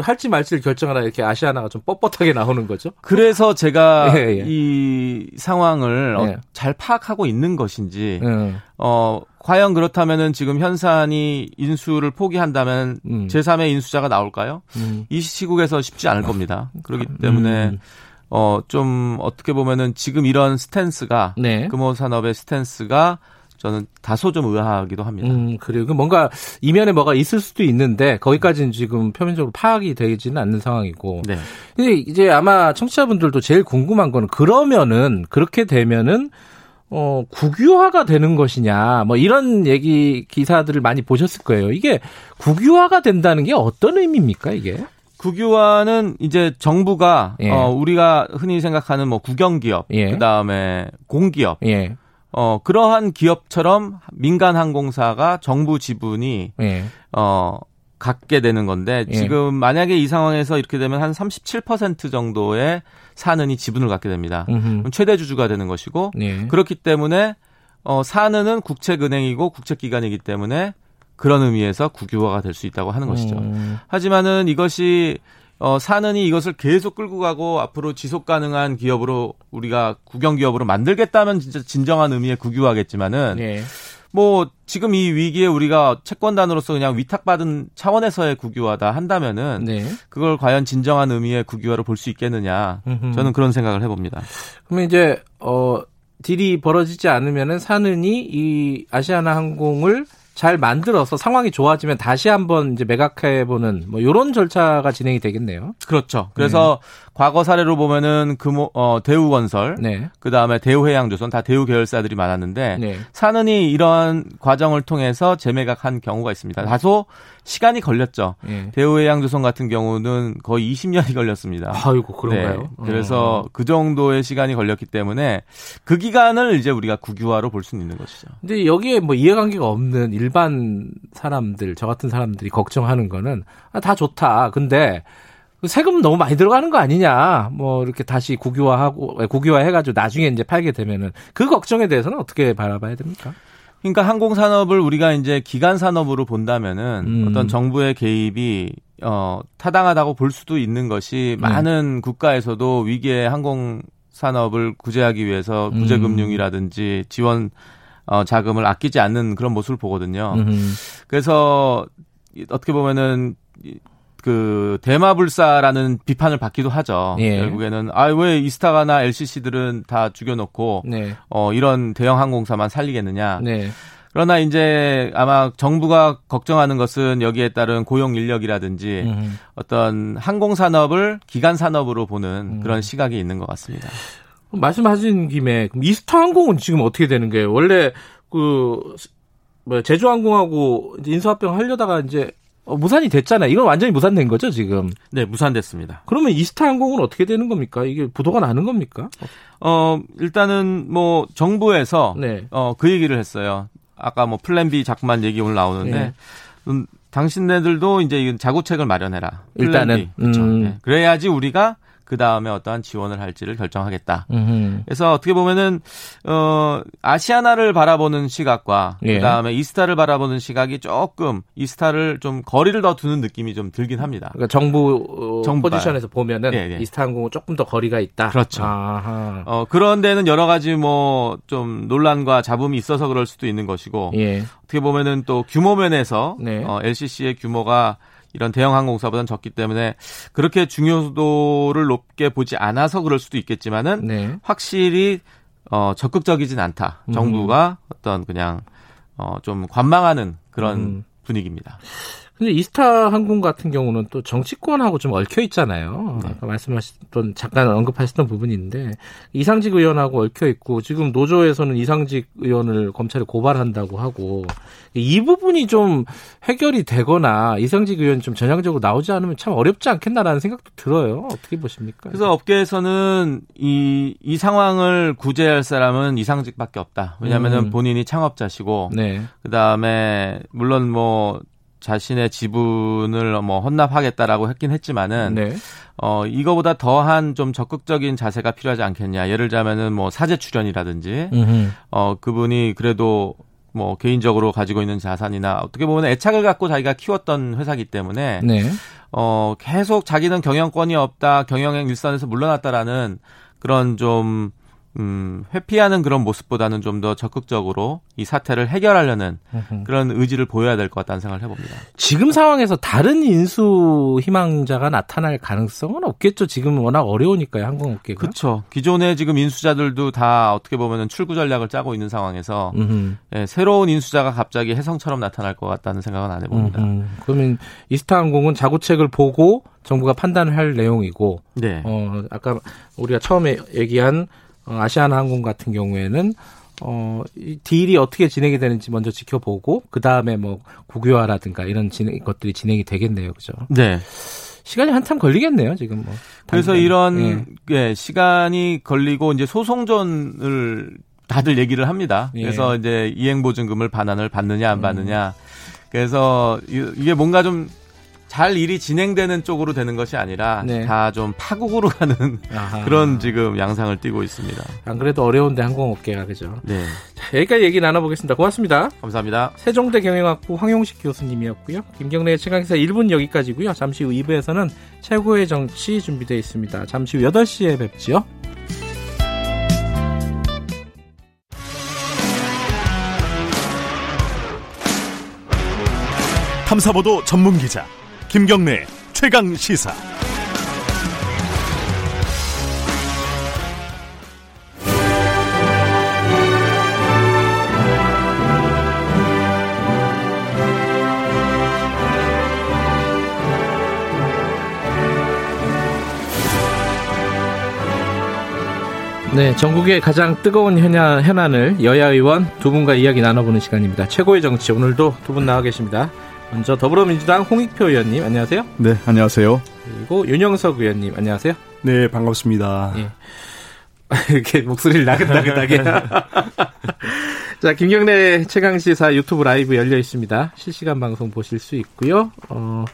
할지 말지를 결정하나 이렇게 아시아나가 좀 뻣뻣하게 나오는 거죠? 그래서 제가 예, 예. 이 상황을 어, 예. 잘 파악하고 있는 것인지 예. 어 과연 그렇다면은 지금 현산이 인수를 포기한다면 음. 제3의 인수자가 나올까요? 음. 이 시국에서 쉽지 않을 겁니다. 그렇기 때문에 음. 어 좀 어떻게 보면은 지금 이런 스탠스가 네. 금호 산업의 스탠스가 저는 다소 좀 의아하기도 합니다. 음, 그래요. 그 뭔가 이면에 뭐가 있을 수도 있는데 거기까지는 지금 표면적으로 파악이 되지는 않는 상황이고. 네. 근데 이제 아마 청취자분들도 제일 궁금한 거는 그러면은 그렇게 되면은 어 국유화가 되는 것이냐 뭐 이런 얘기 기사들을 많이 보셨을 거예요. 이게 국유화가 된다는 게 어떤 의미입니까 이게? 국유화는 이제 정부가 예. 어 우리가 흔히 생각하는 뭐 국영기업, 예. 그다음에 공기업, 예, 어 그러한 기업처럼 민간 항공사가 정부 지분이 예, 어 갖게 되는 건데 예. 지금 만약에 이 상황에서 이렇게 되면 한 37% 정도의 사는이 지분을 갖게 됩니다. 음흠. 최대 주주가 되는 것이고 예, 그렇기 때문에 어 사는은 국책은행이고 국책기관이기 때문에 그런 의미에서 국유화가 될 수 있다고 하는 것이죠. 음, 하지만은 이것이 어 사는이 이것을 계속 끌고 가고 앞으로 지속 가능한 기업으로 우리가 국영 기업으로 만들겠다면 진짜 진정한 의미의 국유화겠지만은 예, 뭐 지금 이 위기에 우리가 채권단으로서 그냥 위탁받은 차원에서의 국유화다 한다면은 네. 그걸 과연 진정한 의미의 국유화로 볼 수 있겠느냐 음흠. 저는 그런 생각을 해봅니다. 그러면 이제 어 딜이 벌어지지 않으면은 사는이 이 아시아나 항공을 잘 만들어서 상황이 좋아지면 다시 한번 이제 매각해 보는 뭐 요런 절차가 진행이 되겠네요. 그렇죠. 그래서 과거 사례로 보면은 금호 어 대우건설 네. 그 다음에 대우해양조선 다 대우 계열사들이 많았는데 네. 사는이 이러한 과정을 통해서 재매각한 경우가 있습니다. 다소 시간이 걸렸죠. 예. 대우해양조선 같은 경우는 거의 20년이 걸렸습니다. 아이고 그런가요? 네. 그래서 그 정도의 시간이 걸렸기 때문에 그 기간을 이제 우리가 국유화로 볼 수 있는 것이죠. 근데 여기에 뭐 이해관계가 없는 일반 사람들, 저 같은 사람들이 걱정하는 거는 아, 다 좋다. 근데 그 세금 너무 많이 들어가는 거 아니냐. 뭐 이렇게 다시 국유화하고 국유화 해가지고 나중에 이제 팔게 되면은 그 걱정에 대해서는 어떻게 바라봐야 됩니까? 그러니까 항공 산업을 우리가 이제 기간 산업으로 본다면은 음. 어떤 정부의 개입이 어 타당하다고 볼 수도 있는 것이 네. 많은 국가에서도 위기의 항공 산업을 구제하기 위해서 음. 구제 금융이라든지 지원 어 자금을 아끼지 않는 그런 모습을 보거든요. 음. 그래서 이- 어떻게 보면은 이- 그 대마불사라는 비판을 받기도 하죠. 예. 결국에는 아 왜 이스타가나 LCC들은 다 죽여놓고 네. 어 이런 대형 항공사만 살리겠느냐. 네. 그러나 이제 아마 정부가 걱정하는 것은 여기에 따른 고용 인력이라든지 음. 어떤 항공 산업을 기간 산업으로 보는 음. 그런 시각이 있는 것 같습니다. 말씀하신 김에 이스타 항공은 지금 어떻게 되는 거예요? 원래 그 뭐, 제주항공하고 인수합병 하려다가 이제 어, 무산이 됐잖아요. 이건 완전히 무산된 거죠, 지금. 네, 무산됐습니다. 그러면 이스타 항공은 어떻게 되는 겁니까? 이게 부도가 나는 겁니까? 어, 일단은 뭐 정부에서 네. 어, 그 얘기를 했어요. 아까 뭐 플랜 B 자꾸만 얘기 오늘 나오는데 네. 음, 당신네들도 이제 이건 자구책을 마련해라. 일단은. B. 그렇죠. 음. 네. 그래야지 우리가 그 다음에 어떠한 지원을 할지를 결정하겠다. 음흠. 그래서 어떻게 보면은 어 아시아나를 바라보는 시각과 예. 그 다음에 이스타를 바라보는 시각이 조금 이스타를 좀 거리를 더 두는 느낌이 좀 들긴 합니다. 그러니까 정부 어, 정부가요. 포지션에서 보면은 예, 예. 이스타 항공은 조금 더 거리가 있다. 그렇죠. 아하. 어 그런 데는 여러 가지 뭐 좀 논란과 잡음이 있어서 그럴 수도 있는 것이고 예. 어떻게 보면은 또 규모 면에서 네. 어, LCC의 규모가 이런 대형 항공사보다는 적기 때문에 그렇게 중요도를 높게 보지 않아서 그럴 수도 있겠지만은 네. 확실히 어 적극적이진 않다. 음. 정부가 어떤 그냥 어좀 관망하는 그런 음. 분위기입니다. 근데 이스타 항공 같은 경우는 또 정치권하고 좀 얽혀 있잖아요. 네. 아까 말씀하셨던 잠깐 언급하셨던 부분인데 이상직 의원하고 얽혀 있고 지금 노조에서는 이상직 의원을 검찰에 고발한다고 하고 이 부분이 좀 해결이 되거나 이상직 의원이 좀 전향적으로 나오지 않으면 참 어렵지 않겠나라는 생각도 들어요. 어떻게 보십니까? 그래서 업계에서는 이, 이 상황을 구제할 사람은 이상직밖에 없다. 왜냐하면 음. 본인이 창업자시고, 네. 그 다음에 물론 뭐 자신의 지분을 뭐 헌납하겠다라고 했긴 했지만은 네. 어 이거보다 더한 좀 적극적인 자세가 필요하지 않겠냐. 예를 들자면은 뭐 사제 출연이라든지 음흠. 어 그분이 그래도 뭐 개인적으로 가지고 있는 자산이나 어떻게 보면 애착을 갖고 자기가 키웠던 회사기 때문에 네. 어 계속 자기는 경영권이 없다, 경영행 일선에서 물러났다라는 그런 좀 음, 회피하는 그런 모습보다는 좀 더 적극적으로 이 사태를 해결하려는. 그런 의지를 보여야 될 것 같다는 생각을 해봅니다. 지금 상황에서 다른 인수 희망자가 나타날 가능성은 없겠죠. 지금 워낙 어려우니까요, 항공업계가. 그렇죠. 기존에 지금 인수자들도 다 어떻게 보면은 출구 전략을 짜고 있는 상황에서. 예, 새로운 인수자가 갑자기 해성처럼 나타날 것 같다는 생각은 안 해봅니다. 음흠. 그러면 이스타항공은 자구책을 보고 정부가 판단을 할 내용이고, 네. 어, 아까 우리가 처음에 얘기한 어, 아시아나항공 같은 경우에는 어, 이 딜이 어떻게 진행이 되는지 먼저 지켜보고 그 다음에 뭐 국유화라든가 이런 진행, 것들이 진행이 되겠네요, 그죠? 네. 시간이 한참 걸리겠네요, 지금 뭐. 그래서. 이런 예. 예, 시간이 걸리고 이제 소송전을 다들 얘기를 합니다. 예. 그래서 이제 이행보증금을 반환을 받느냐 안 받느냐. 그래서 이- 이게 뭔가 좀 잘 일이 진행되는 쪽으로 되는 것이 아니라 네. 다좀 파국으로 가는 아하. 그런 지금 양상을 띠고 있습니다. 안 그래도 어려운데 항공업계가 그죠? 네. 자, 여기까지 얘기 나눠보겠습니다. 고맙습니다. 감사합니다. 세종대 경영학부 황용식 교수님이었고요. 김경래의 최강기사 1분 여기까지고요. 잠시 후 2부에서는 최고의 정치 준비되어 있습니다. 잠시 후 8시에 뵙지요. 탐사보도 전문 기자 김경래 최강 시사. 네, 전국의 가장 뜨거운 현안, 현안을 여야 의원 두 분과 이야기 나눠보는 시간입니다. 최고의 정치 오늘도 두 분 나와 계십니다. 먼저 더불어민주당 홍익표 의원님 안녕하세요. 네, 안녕하세요. 그리고 윤영석 의원님 안녕하세요. 네, 반갑습니다. 예. 이렇게 목소리를 나긋나긋하게. 자, 김경래 최강시사 유튜브 라이브 열려 있습니다. 실시간 방송 보실 수 있고요. 어,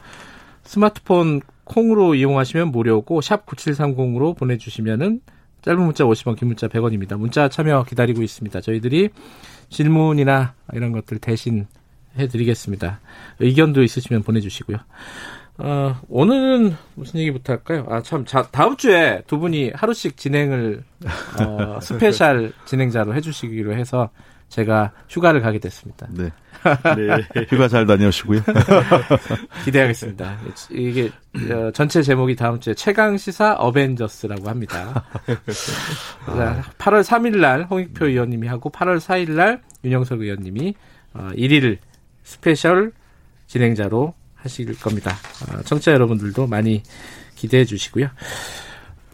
스마트폰 콩으로 이용하시면 무료고 샵 9730으로 보내주시면은 짧은 문자 50원, 긴 문자 100원입니다. 문자 참여 기다리고 있습니다. 저희들이 질문이나 이런 것들 대신 해드리겠습니다. 의견도 있으시면 보내주시고요. 어, 오늘은 무슨 얘기부터 할까요? 아, 참, 자, 다음 주에 두 분이 하루씩 진행을, 어, special 진행자로 해주시기로 해서 제가 휴가를 가게 됐습니다. 네. 네. 휴가 잘 다녀오시고요. 기대하겠습니다. 이게, 어, 전체 제목이 다음 주에 최강시사 어벤져스라고 합니다. 자, 8월 3일 날 홍익표 의원님이 하고 8월 4일 날 윤영석 의원님이, 어, 1일 special 진행자로 하실 겁니다. 어, 청취자 여러분들도 많이 기대해 주시고요.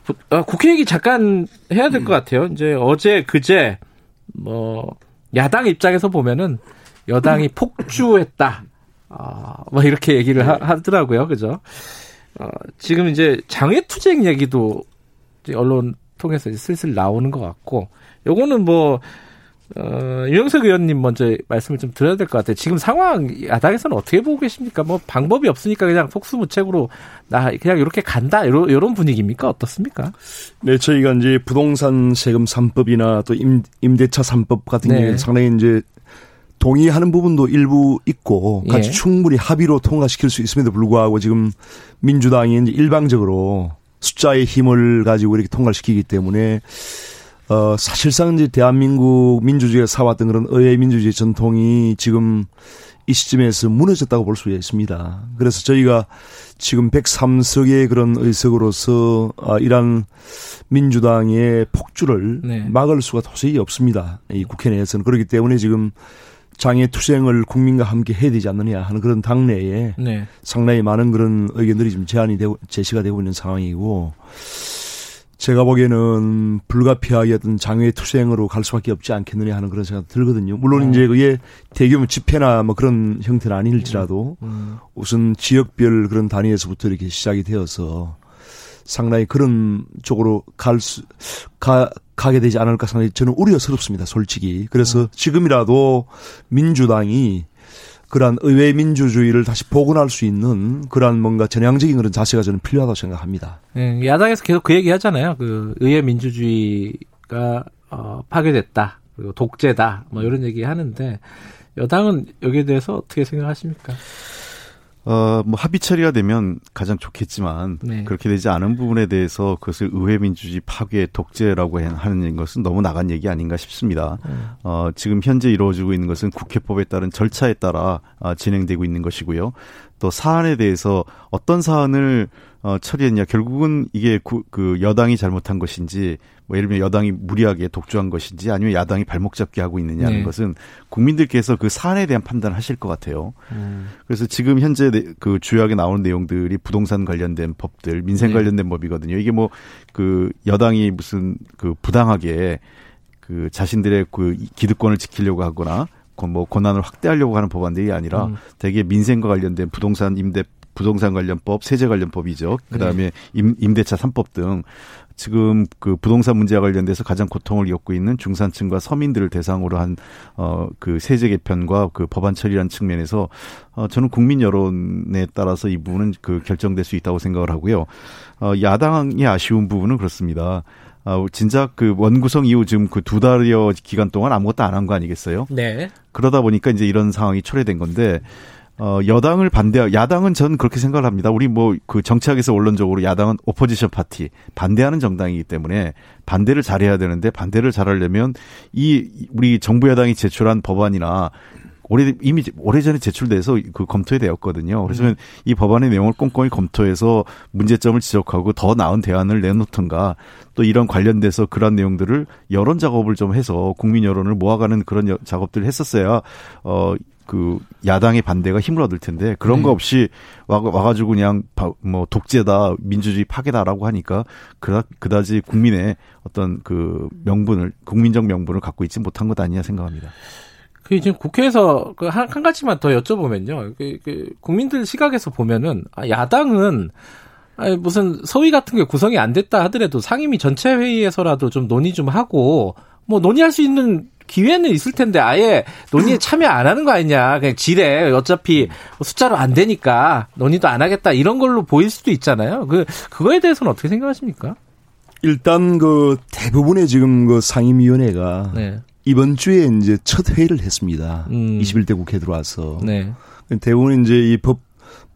부- 어, 국회 얘기 잠깐 해야 될 것 같아요. 이제 어제 그제 뭐 야당 입장에서 보면은 여당이 폭주했다. 아, 뭐 이렇게 얘기를 하, 더라고요 그죠? 어, 지금 이제 장외투쟁 얘기도 언론 통해서 슬슬 나오는 것 같고 요거는 뭐 어, 유영석 의원님 먼저 말씀을 좀 드려야 될 것 같아요. 지금 상황 야당에서는 어떻게 보고 계십니까? 뭐 방법이 없으니까 그냥 속수무책으로 나 그냥 이렇게 간다 이런 이런 분위기입니까? 어떻습니까? 네, 저희가 이제 부동산 세금 3법이나 또 임, 임대차 3법 같은 네. 경우에 상당히 이제 동의하는 부분도 일부 있고 같이 예. 충분히 합의로 통과시킬 수 있음에도 불구하고 지금 민주당이 이제 일방적으로 숫자의 힘을 가지고 이렇게 통과시키기 때문에 어 사실상 이제 대한민국 민주주의가 살아왔던 그런 의회 민주주의 전통이 지금 이 시점에서 무너졌다고 볼 수 있습니다. 그래서 저희가 지금 103석의 그런 의석으로서 아, 이러한 민주당의 폭주를 네. 막을 수가 도저히 없습니다. 이 국회 내에서는 그렇기 때문에 지금 장애 투쟁을 국민과 함께 해야 되지 않느냐 하는 그런 당내에 네. 상당히 많은 그런 의견들이 지금 제안이 되고 제시가 되고 있는 상황이고 제가 보기에는 불가피하게 어떤 장외 투쟁으로 갈 수밖에 없지 않겠느냐 하는 그런 생각 들거든요. 물론 음. 이제 그게 대규모 집회나 뭐 그런 형태는 아닐지라도 음. 우선 지역별 그런 단위에서부터 이렇게 시작이 되어서 상당히 그런 쪽으로 갈 수, 가, 가게 되지 않을까 상당히 저는 우려스럽습니다, 솔직히. 그래서 지금이라도 민주당이 그러한 의회 민주주의를 다시 복원할 수 있는 그러한 뭔가 전향적인 그런 자세가 저는 필요하다고 생각합니다. 예, 야당에서 계속 그 얘기 하잖아요. 그 의회 민주주의가 어, 파괴됐다. 그리고 독재다. 뭐 이런 얘기 하는데 여당은 여기에 대해서 어떻게 생각하십니까? 어, 뭐 합의 처리가 되면 가장 좋겠지만 네. 그렇게 되지 않은 부분에 대해서 그것을 의회 민주주의 파괴 독재라고 하는 것은 너무 나간 얘기 아닌가 싶습니다. 어, 지금 현재 이루어지고 있는 것은 국회법에 따른 절차에 따라 아, 진행되고 있는 것이고요. 또 사안에 대해서 어떤 사안을 어, 처리했냐 결국은 이게 구, 그 여당이 잘못한 것인지 뭐 예를 들면 여당이 무리하게 독주한 것인지 아니면 야당이 발목 잡기 하고 있느냐는 네. 것은 국민들께서 그 사안에 대한 판단을 하실 것 같아요. 음. 그래서 지금 현재 내- 그 주요하게 나오는 내용들이 부동산 관련된 법들, 민생 네. 관련된 법이거든요. 이게 뭐 그 여당이 무슨 그 부당하게 그 자신들의 그 기득권을 지키려고 하거나 그뭐 권한을 확대하려고 하는 법안들이 아니라 음. 대개 민생과 관련된 부동산 임대 부동산 관련법, 세제 관련법이죠. 네. 그다음에 임, 임대차 3법 등 지금 그 부동산 문제와 관련돼서 가장 고통을 겪고 있는 중산층과 서민들을 대상으로 한 어 그 세제 개편과 그 법안 처리라는 측면에서 어 저는 국민 여론에 따라서 이 부분은 그 결정될 수 있다고 생각을 하고요. 어 야당이 아쉬운 부분은 그렇습니다. 아, 진작 그 원구성 이후 지금 그 두 달여 기간 동안 아무것도 안 한 거 아니겠어요? 네. 그러다 보니까 이제 이런 상황이 초래된 건데 어 여당을 반대 야당은 전 그렇게 생각을 합니다. 우리 뭐 그 정치학에서 원론적으로 야당은 오포지션 파티 반대하는 정당이기 때문에 반대를 잘해야 되는데 반대를 잘하려면 이 우리 정부 여당이 제출한 법안이나 오래 이미 오래전에 제출돼서 그 검토에 되었거든요. 그래서 음. 이 법안의 내용을 꼼꼼히 검토해서 문제점을 지적하고 더 나은 대안을 내놓든가 또 이런 관련돼서 그런 내용들을 여론 작업을 좀 해서 국민 여론을 모아가는 그런 여- 작업들을 했었어야 어. 그 야당의 반대가 힘을 얻을 텐데 그런 거 네. 없이 와, 와가지고 그냥 바- 뭐 독재다 민주주의 파괴다라고 하니까 그다 그다지 국민의 어떤 그 명분을 국민적 명분을 갖고 있지 못한 것 아니냐 생각합니다. 그 지금 국회에서 그 한, 한 가지만 더 여쭤보면요. 그, 그 국민들 시각에서 보면은 아, 야당은 아니, 무슨 소위 같은 게 구성이 안 됐다 하더라도 상임위 전체 회의에서라도 좀 논의 좀 하고 뭐 논의할 수 있는 기회는 있을 텐데 아예 논의에 참여 안 하는 거 아니냐. 그냥 지레 어차피 숫자로 안 되니까 논의도 안 하겠다 이런 걸로 보일 수도 있잖아요. 그 그거에 대해서는 어떻게 생각하십니까? 일단 그 대부분의 지금 그 상임위원회가 네. 이번 주에 이제 첫 회의를 했습니다. 음. 21대 국회 들어와서. 네. 대부분 이제 이 법,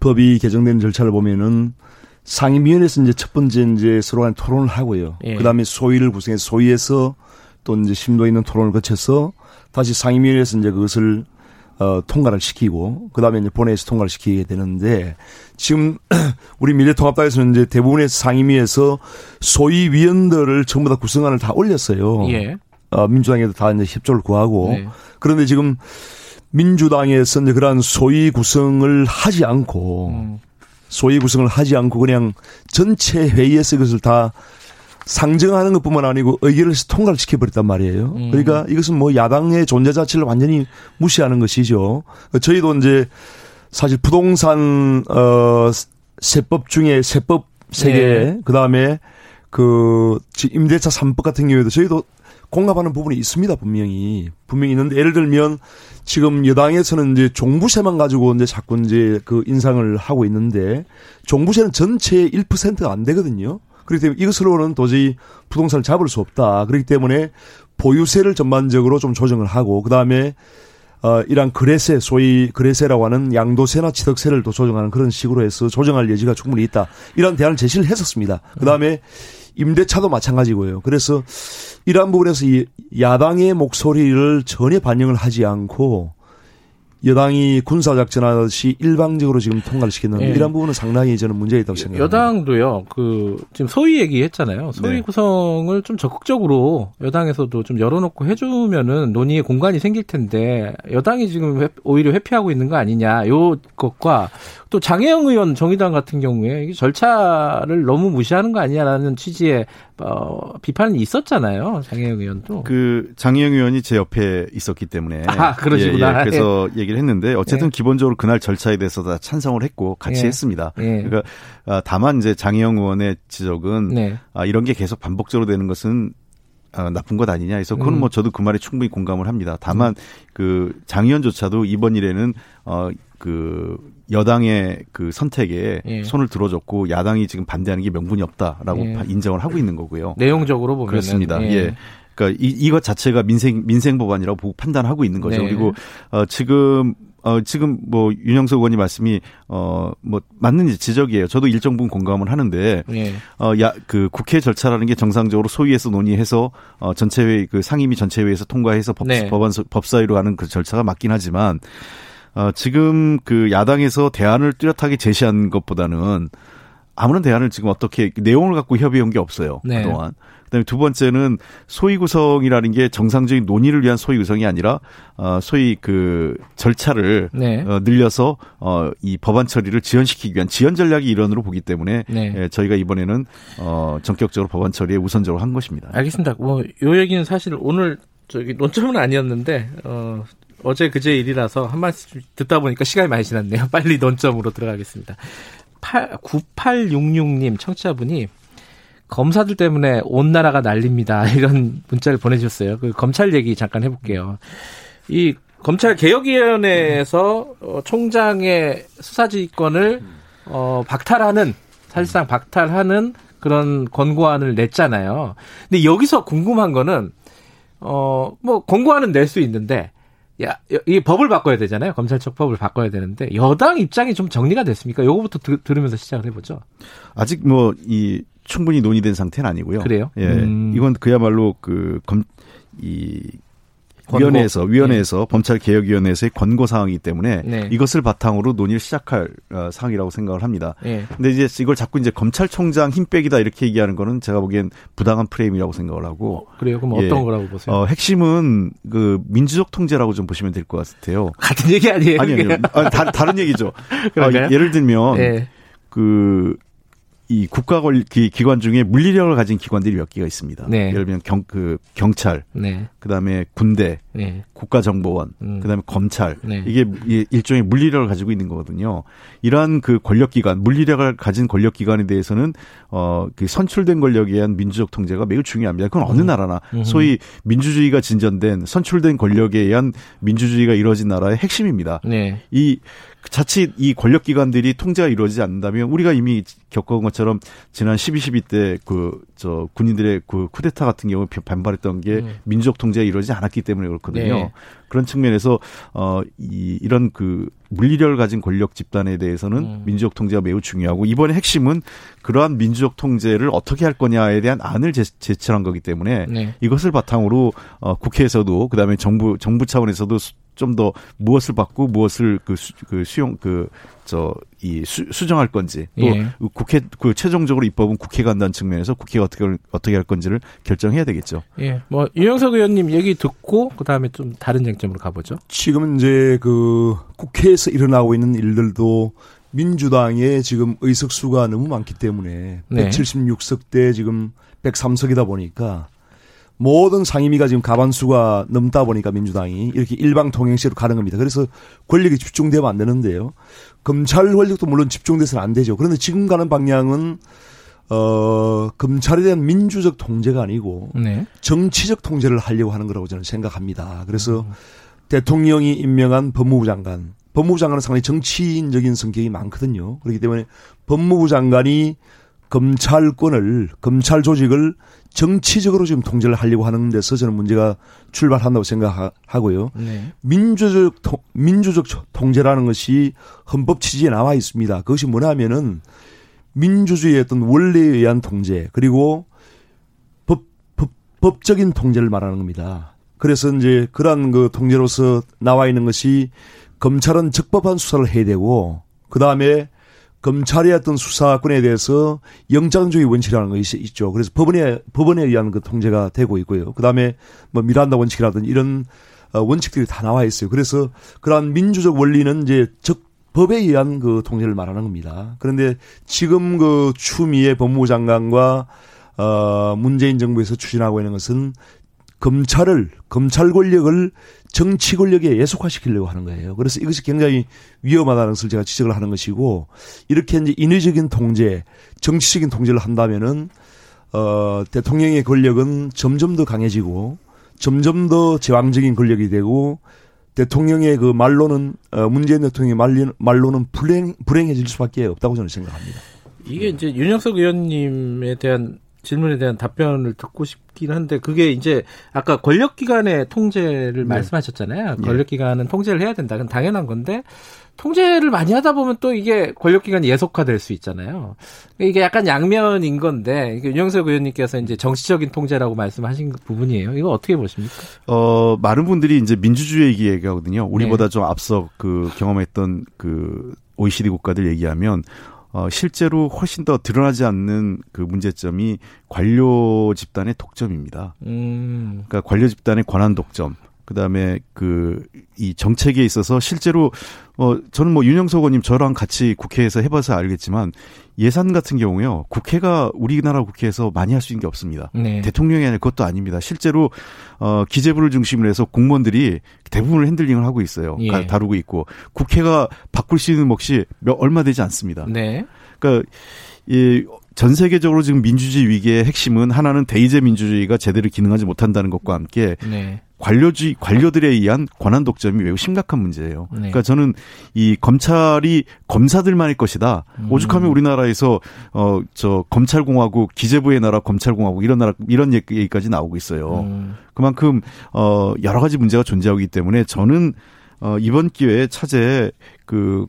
법이 개정되는 절차를 보면은 상임위원회에서 이제 첫 번째 이제 서로 간 토론을 하고요. 예. 그 다음에 소위를 구성해서 소위에서 또 이제 심도 있는 토론을 거쳐서 다시 상임위원회에서 이제 그것을 어, 통과를 시키고, 그 다음에 이제 본회의에서 통과를 시키게 되는데, 지금, 우리 미래통합당에서는 이제 대부분의 상임위에서 소위 위원들을 전부 다 구성안을 다 올렸어요. 예. 어, 민주당에도 다 이제 협조를 구하고, 네. 그런데 지금 민주당에서 이제 그러한 소위 구성을 하지 않고 음. 소위 구성을 하지 않고 그냥 전체 회의에서 그것을 다 상정하는 것뿐만 아니고 의결을 통과를 시켜버렸단 말이에요. 음. 그러니까 이것은 뭐 야당의 존재 자체를 완전히 무시하는 것이죠. 저희도 이제 사실 부동산 어 세법 중에 세법 세 개, 네. 그 다음에 그 임대차 3법 같은 경우에도 저희도 공감하는 부분이 있습니다, 분명히. 분명히 있는데 예를 들면 지금 여당에서는 이제 종부세만 가지고 이제 자꾸 이제 그 인상을 하고 있는데 종부세는 전체의 1%가 안 되거든요. 그렇기 때문에 이것으로는 도저히 부동산을 잡을 수 없다. 그렇기 때문에 보유세를 전반적으로 좀 조정을 하고 그다음에 어, 이런 거래세, 소위 거래세라고 하는 양도세나 취득세를 또 조정하는 그런 식으로 해서 조정할 여지가 충분히 있다. 이런 대안을 제시를 했었습니다. 그 다음에 임대차도 마찬가지고요. 그래서 이러한 부분에서 이 야당의 목소리를 전혀 반영을 하지 않고 여당이 군사작전 하듯이 일방적으로 지금 통과를 시켰는데 예. 이런 부분은 상당히 저는 문제가 있다고 생각합니다. 여당도요, 그, 지금 소위 얘기했잖아요. 소위 네. 구성을 좀 적극적으로 여당에서도 좀 열어놓고 해주면은 논의의 공간이 생길 텐데, 여당이 지금 회- 오히려 회피하고 있는 거 아니냐, 요 것과 또 장혜영 의원 정의당 같은 경우에 이게 절차를 너무 무시하는 거 아니냐라는 취지의 어, 비판이 있었잖아요. 장혜영 의원도. 그 장희영 의원이 제 옆에 있었기 때문에 아, 그러시구나. 예, 예. 그래서 얘기를 했는데 어쨌든 예. 기본적으로 그날 절차에 대해서 다 찬성을 했고 같이 예. 했습니다. 예. 그러니까 아, 다만 이제 장희영 의원의 지적은 네. 아, 이런 게 계속 반복적으로 되는 것은 아, 나쁜 것 아니냐 해서 그거는 음. 뭐 저도 그 말에 충분히 공감을 합니다. 다만 그장 의원조차도 이번 일에는 어 그 여당의 그 선택에 예. 손을 들어줬고 야당이 지금 반대하는 게 명분이 없다라고 예. 인정을 하고 있는 거고요. 내용적으로 보면 그렇습니다. 예. 그러니까 이, 이것 자체가 민생 민생 법안이라고 보고 판단하고 있는 거죠. 네. 그리고 어 지금 어 지금 뭐 윤영석 의원이 말씀이 어 뭐 맞는 지적이에요. 저도 일정 부분 공감을 하는데 예. 어 야 그 국회 절차라는 게 정상적으로 소위에서 논의해서 어 전체회의 그 상임위 전체회의에서 통과해서 법, 네. 법안 소- 법사위로 가는 그 절차가 맞긴 하지만 어 지금 그 야당에서 대안을 뚜렷하게 제시한 것보다는 아무런 대안을 지금 어떻게 내용을 갖고 협의한 게 없어요. 네. 그동안. 그다음에 두 번째는 소위 구성이라는 게 정상적인 논의를 위한 소위 구성이 아니라 어 소위 그 절차를 네. 어, 늘려서 어이 법안 처리를 지연시키기 위한 지연 전략이 일환으로 보기 때문에 네. 예, 저희가 이번에는 어 전격적으로 법안 처리에 우선적으로 한 것입니다. 알겠습니다. 뭐, 요 얘기는 사실 오늘 저기 논점은 아니었는데, 어, 어제 그제 일이라서 한 말씀 듣다 보니까 시간이 많이 지났네요. 빨리 논점으로 들어가겠습니다. 8, 9866님 청취자분이 검사들 때문에 온 나라가 난립니다. 이런 문자를 보내주셨어요. 그 검찰 얘기 잠깐 해볼게요. 이 검찰 개혁위원회에서 어, 총장의 수사지휘권을 어, 박탈하는 사실상 박탈하는 그런 권고안을 냈잖아요. 근데 여기서 궁금한 거는 어 뭐 권고안은 낼 수 있는데 야, 이 법을 바꿔야 되잖아요. 검찰청법을 바꿔야 되는데 여당 입장이 좀 정리가 됐습니까? 요거부터 들, 들으면서 시작을 해보죠. 아직 뭐 이 충분히 논의된 상태는 아니고요. 그래요? 예. 음. 이건 그야말로 그 검 이 권고. 위원회에서 위원회에서 검찰 개혁 위원회에서의 권고 사항이기 때문에 네. 이것을 바탕으로 논의를 시작할 어, 사항이라고 생각을 합니다. 예. 근데 이제 이걸 자꾸 이제 검찰총장 힘 빼기다 이렇게 얘기하는 거는 제가 보기엔 부당한 프레임이라고 생각을 하고 그래요? 그럼 예. 어떤 거라고 보세요? 어, 핵심은 그 민주적 통제라고 좀 보시면 될 것 같아요. 같은 얘기 아니에요? 아니 그게? 아니요. 아, 다, 다른 얘기죠. 어, 예를 들면 예. 그, 이 국가 권 기- 기관 중에 물리력을 가진 기관들이 몇 개가 있습니다. 네. 예를 들면 경, 그, 경찰, 네. 그 다음에 군대, 네. 국가정보원, 음. 그 다음에 검찰. 네. 이게 이- 일종의 물리력을 가지고 있는 거거든요. 이러한 그 권력 기관, 물리력을 가진 권력 기관에 대해서는, 어, 그 선출된 권력에 의한 민주적 통제가 매우 중요합니다. 그건 어느 나라나, 음. 소위 민주주의가 진전된 선출된 권력에 의한 민주주의가 이루어진 나라의 핵심입니다. 네. 이 자칫 이 권력기관들이 통제가 이루어지지 않는다면 우리가 이미 겪어온 것처럼 지난 12, 12 때 그 저 군인들의 그 쿠데타 같은 경우에 반발했던 게 음. 민주적 통제가 이루어지지 않았기 때문에 그렇거든요. 네. 그런 측면에서 어 이 이런 그 물리력을 가진 권력 집단에 대해서는 음. 민주적 통제가 매우 중요하고 이번에 핵심은 그러한 민주적 통제를 어떻게 할 거냐에 대한 안을 제, 제출한 거기 때문에 네. 이것을 바탕으로 어 국회에서도 그다음에 정부 정부 차원에서도 좀 더 무엇을 받고 무엇을 그, 수, 그 수용 그 저 이 수정할 건지 또 예. 국회 그 최종적으로 입법은 국회가 한다는 측면에서 국회가 어떻게 어떻게 할 건지를 결정해야 되겠죠. 예. 뭐 유영석 의원님 얘기 듣고 그다음에 좀 다른 쟁점으로 가보죠. 지금 이제 그 국회에서 일어나고 있는 일들도 민주당의 지금 의석수가 너무 많기 때문에 네. 176석 대 지금 103석이다 보니까 모든 상임위가 지금 가반수가 넘다 보니까 민주당이 이렇게 일방 통행시로 가는 겁니다. 그래서 권력이 집중되면 안 되는데요. 검찰 권력도 물론 집중돼서는 안 되죠. 그런데 지금 가는 방향은 어 검찰에 대한 민주적 통제가 아니고 네. 정치적 통제를 하려고 하는 거라고 저는 생각합니다. 그래서 대통령이 임명한 법무부 장관, 법무부 장관은 상당히 정치인적인 성격이 많거든요. 그렇기 때문에 법무부 장관이 검찰권을, 검찰 조직을 정치적으로 지금 통제를 하려고 하는 데서 저는 문제가 출발한다고 생각하고요. 네. 민주적, 통- 민주적 통제라는 것이 헌법 취지에 나와 있습니다. 그것이 뭐냐면은 민주주의의 어떤 원리에 의한 통제, 그리고 법, 법, 법적인 통제를 말하는 겁니다. 그래서 이제 그러한 그 통제로서 나와 있는 것이 검찰은 적법한 수사를 해야 되고 그 다음에 검찰의 어떤 수사권에 대해서 영장주의 원칙이라는 것이 있죠. 그래서 법원에 법원에 의한 그 통제가 되고 있고요. 그 다음에 뭐 미란다 원칙이라든지 이런 어, 원칙들이 다 나와 있어요. 그래서 그러한 민주적 원리는 이제 적 법에 의한 그 통제를 말하는 겁니다. 그런데 지금 그 추미애 법무부 장관과 어 문재인 정부에서 추진하고 있는 것은 검찰을 검찰 권력을 정치 권력에 예속화시키려고 하는 거예요. 그래서 이것이 굉장히 위험하다는 것을 제가 지적을 하는 것이고 이렇게 이제 인위적인 통제, 정치적인 통제를 한다면은 어 대통령의 권력은 점점 더 강해지고 점점 더 제왕적인 권력이 되고 대통령의 그 말로는 어 문재인 대통령의 말로는 불행 불행해질 수밖에 없다고 저는 생각합니다. 이게 이제 윤영석 의원님에 대한 질문에 대한 답변을 듣고 싶긴 한데 그게 이제 아까 권력기관의 통제를 네. 말씀하셨잖아요. 네. 권력기관은 통제를 해야 된다. 그건 당연한 건데 통제를 많이 하다 보면 또 이게 권력기관이 예속화될 수 있잖아요. 이게 약간 양면인 건데 윤영석 의원님께서 이제 정치적인 통제라고 말씀하신 부분이에요. 이거 어떻게 보십니까? 어 많은 분들이 이제 민주주의 얘기하거든요. 우리보다 네. 좀 앞서 그 경험했던 그 OECD 국가들 얘기하면 어, 실제로 훨씬 더 드러나지 않는 그 문제점이 관료 집단의 독점입니다. 음. 그러니까 관료 집단의 권한 독점. 그다음에 그 이 정책에 있어서 실제로 어 저는 뭐 윤영석 의원님 저랑 같이 국회에서 해봐서 알겠지만 예산 같은 경우요 국회가 우리나라 국회에서 많이 할 수 있는 게 없습니다. 네. 대통령이 아니라 그것도 아닙니다. 실제로 어 기재부를 중심으로 해서 공무원들이 대부분을 핸들링을 하고 있어요. 예. 다루고 있고 국회가 바꿀 수 있는 몫이 몇 얼마 되지 않습니다. 네. 그러니까 이 전 세계적으로 지금 민주주의 위기의 핵심은 하나는 대의제 민주주의가 제대로 기능하지 못한다는 것과 함께 네. 관료주의 관료들에 의한 권한 독점이 매우 심각한 문제예요. 네. 그러니까 저는 이 검찰이 검사들만의 것이다. 음. 오죽하면 우리나라에서 어 저 검찰 공화국 기재부의 나라 검찰 공화국 이런 나라 이런 얘기까지 나오고 있어요. 음. 그만큼 어 여러 가지 문제가 존재하기 때문에 저는 어 이번 기회에 차제 그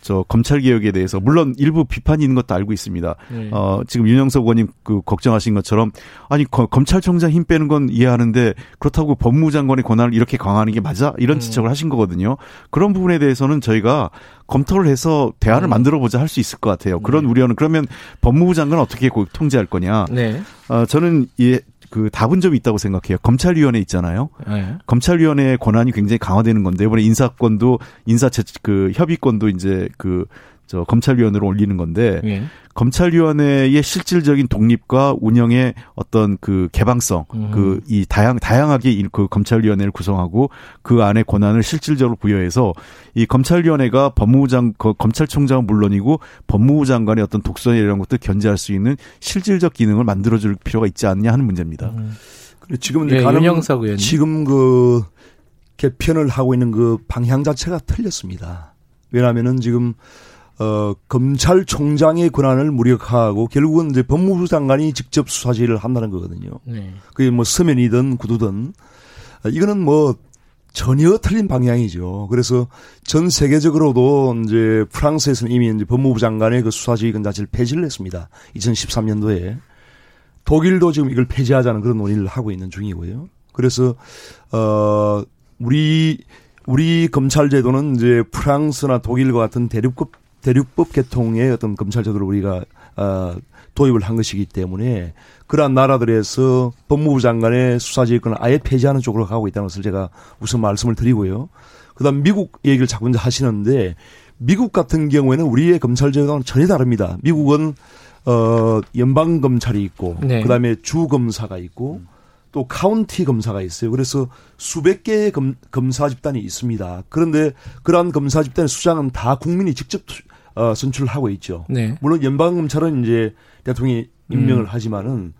저 검찰 개혁에 대해서 물론 일부 비판이 있는 것도 알고 있습니다. 네. 어 지금 윤영석 의원님 그 걱정하신 것처럼 아니 거, 검찰총장 힘 빼는 건 이해하는데 그렇다고 법무부 장관의 권한을 이렇게 강화하는 게 맞아? 이런 음. 지적을 하신 거거든요. 그런 부분에 대해서는 저희가 검토를 해서 대안을 음. 만들어 보자 할 수 있을 것 같아요. 그런 네. 우려는 그러면 법무부 장관 어떻게 통제할 거냐? 네. 어 저는 이 그 답은 좀 있다고 생각해요. 검찰위원회 있잖아요. 네. 검찰위원회의 권한이 굉장히 강화되는 건데 이번에 인사권도 인사 그 협의권도 이제 그 저 검찰위원회로 올리는 건데 네. 검찰위원회의 실질적인 독립과 운영의 어떤 그 개방성, 음. 그이 다양 다양하게 그 검찰위원회를 구성하고 그 안에 권한을 실질적으로 부여해서 이 검찰위원회가 법무부장 그 검찰총장은 물론이고 법무부 장관의 어떤 독선이나 이런 것들 견제할 수 있는 실질적 기능을 만들어줄 필요가 있지 않냐 하는 문제입니다. 음. 지금 예, 의원님. 지금 그 개편을 하고 있는 그 방향 자체가 틀렸습니다. 왜냐하면은 지금 어, 검찰총장의 권한을 무력화하고 결국은 이제 법무부 장관이 직접 수사 지휘를 한다는 거거든요. 네. 그게 뭐 서면이든 구두든 어, 이거는 뭐 전혀 틀린 방향이죠. 그래서 전 세계적으로도 이제 프랑스에서는 이미 이제 법무부 장관의 그 수사지휘권 자체를 폐지를 했습니다. 2013년도에. 독일도 지금 이걸 폐지하자는 그런 논의를 하고 있는 중이고요. 그래서, 어, 우리, 우리 검찰 제도는 이제 프랑스나 독일과 같은 대륙급 대륙법 개통의 어떤 검찰 제도를 우리가 어, 도입을 한 것이기 때문에 그러한 나라들에서 법무부 장관의 수사지휘권을 아예 폐지하는 쪽으로 가고 있다는 것을 제가 우선 말씀을 드리고요. 그다음 미국 얘기를 자꾸 이제 하시는데 미국 같은 경우에는 우리의 검찰 제도는 전혀 다릅니다. 미국은 어 연방 검찰이 있고 네. 그다음에 주 검사가 있고 또 카운티 검사가 있어요. 그래서 수백 개의 검, 검사 집단이 있습니다. 그런데 그러한 검사 집단의 수장은 다 국민이 직접 어, 선출을 하고 있죠. 네. 물론 연방검찰은 이제 대통령이 임명을 음. 하지만은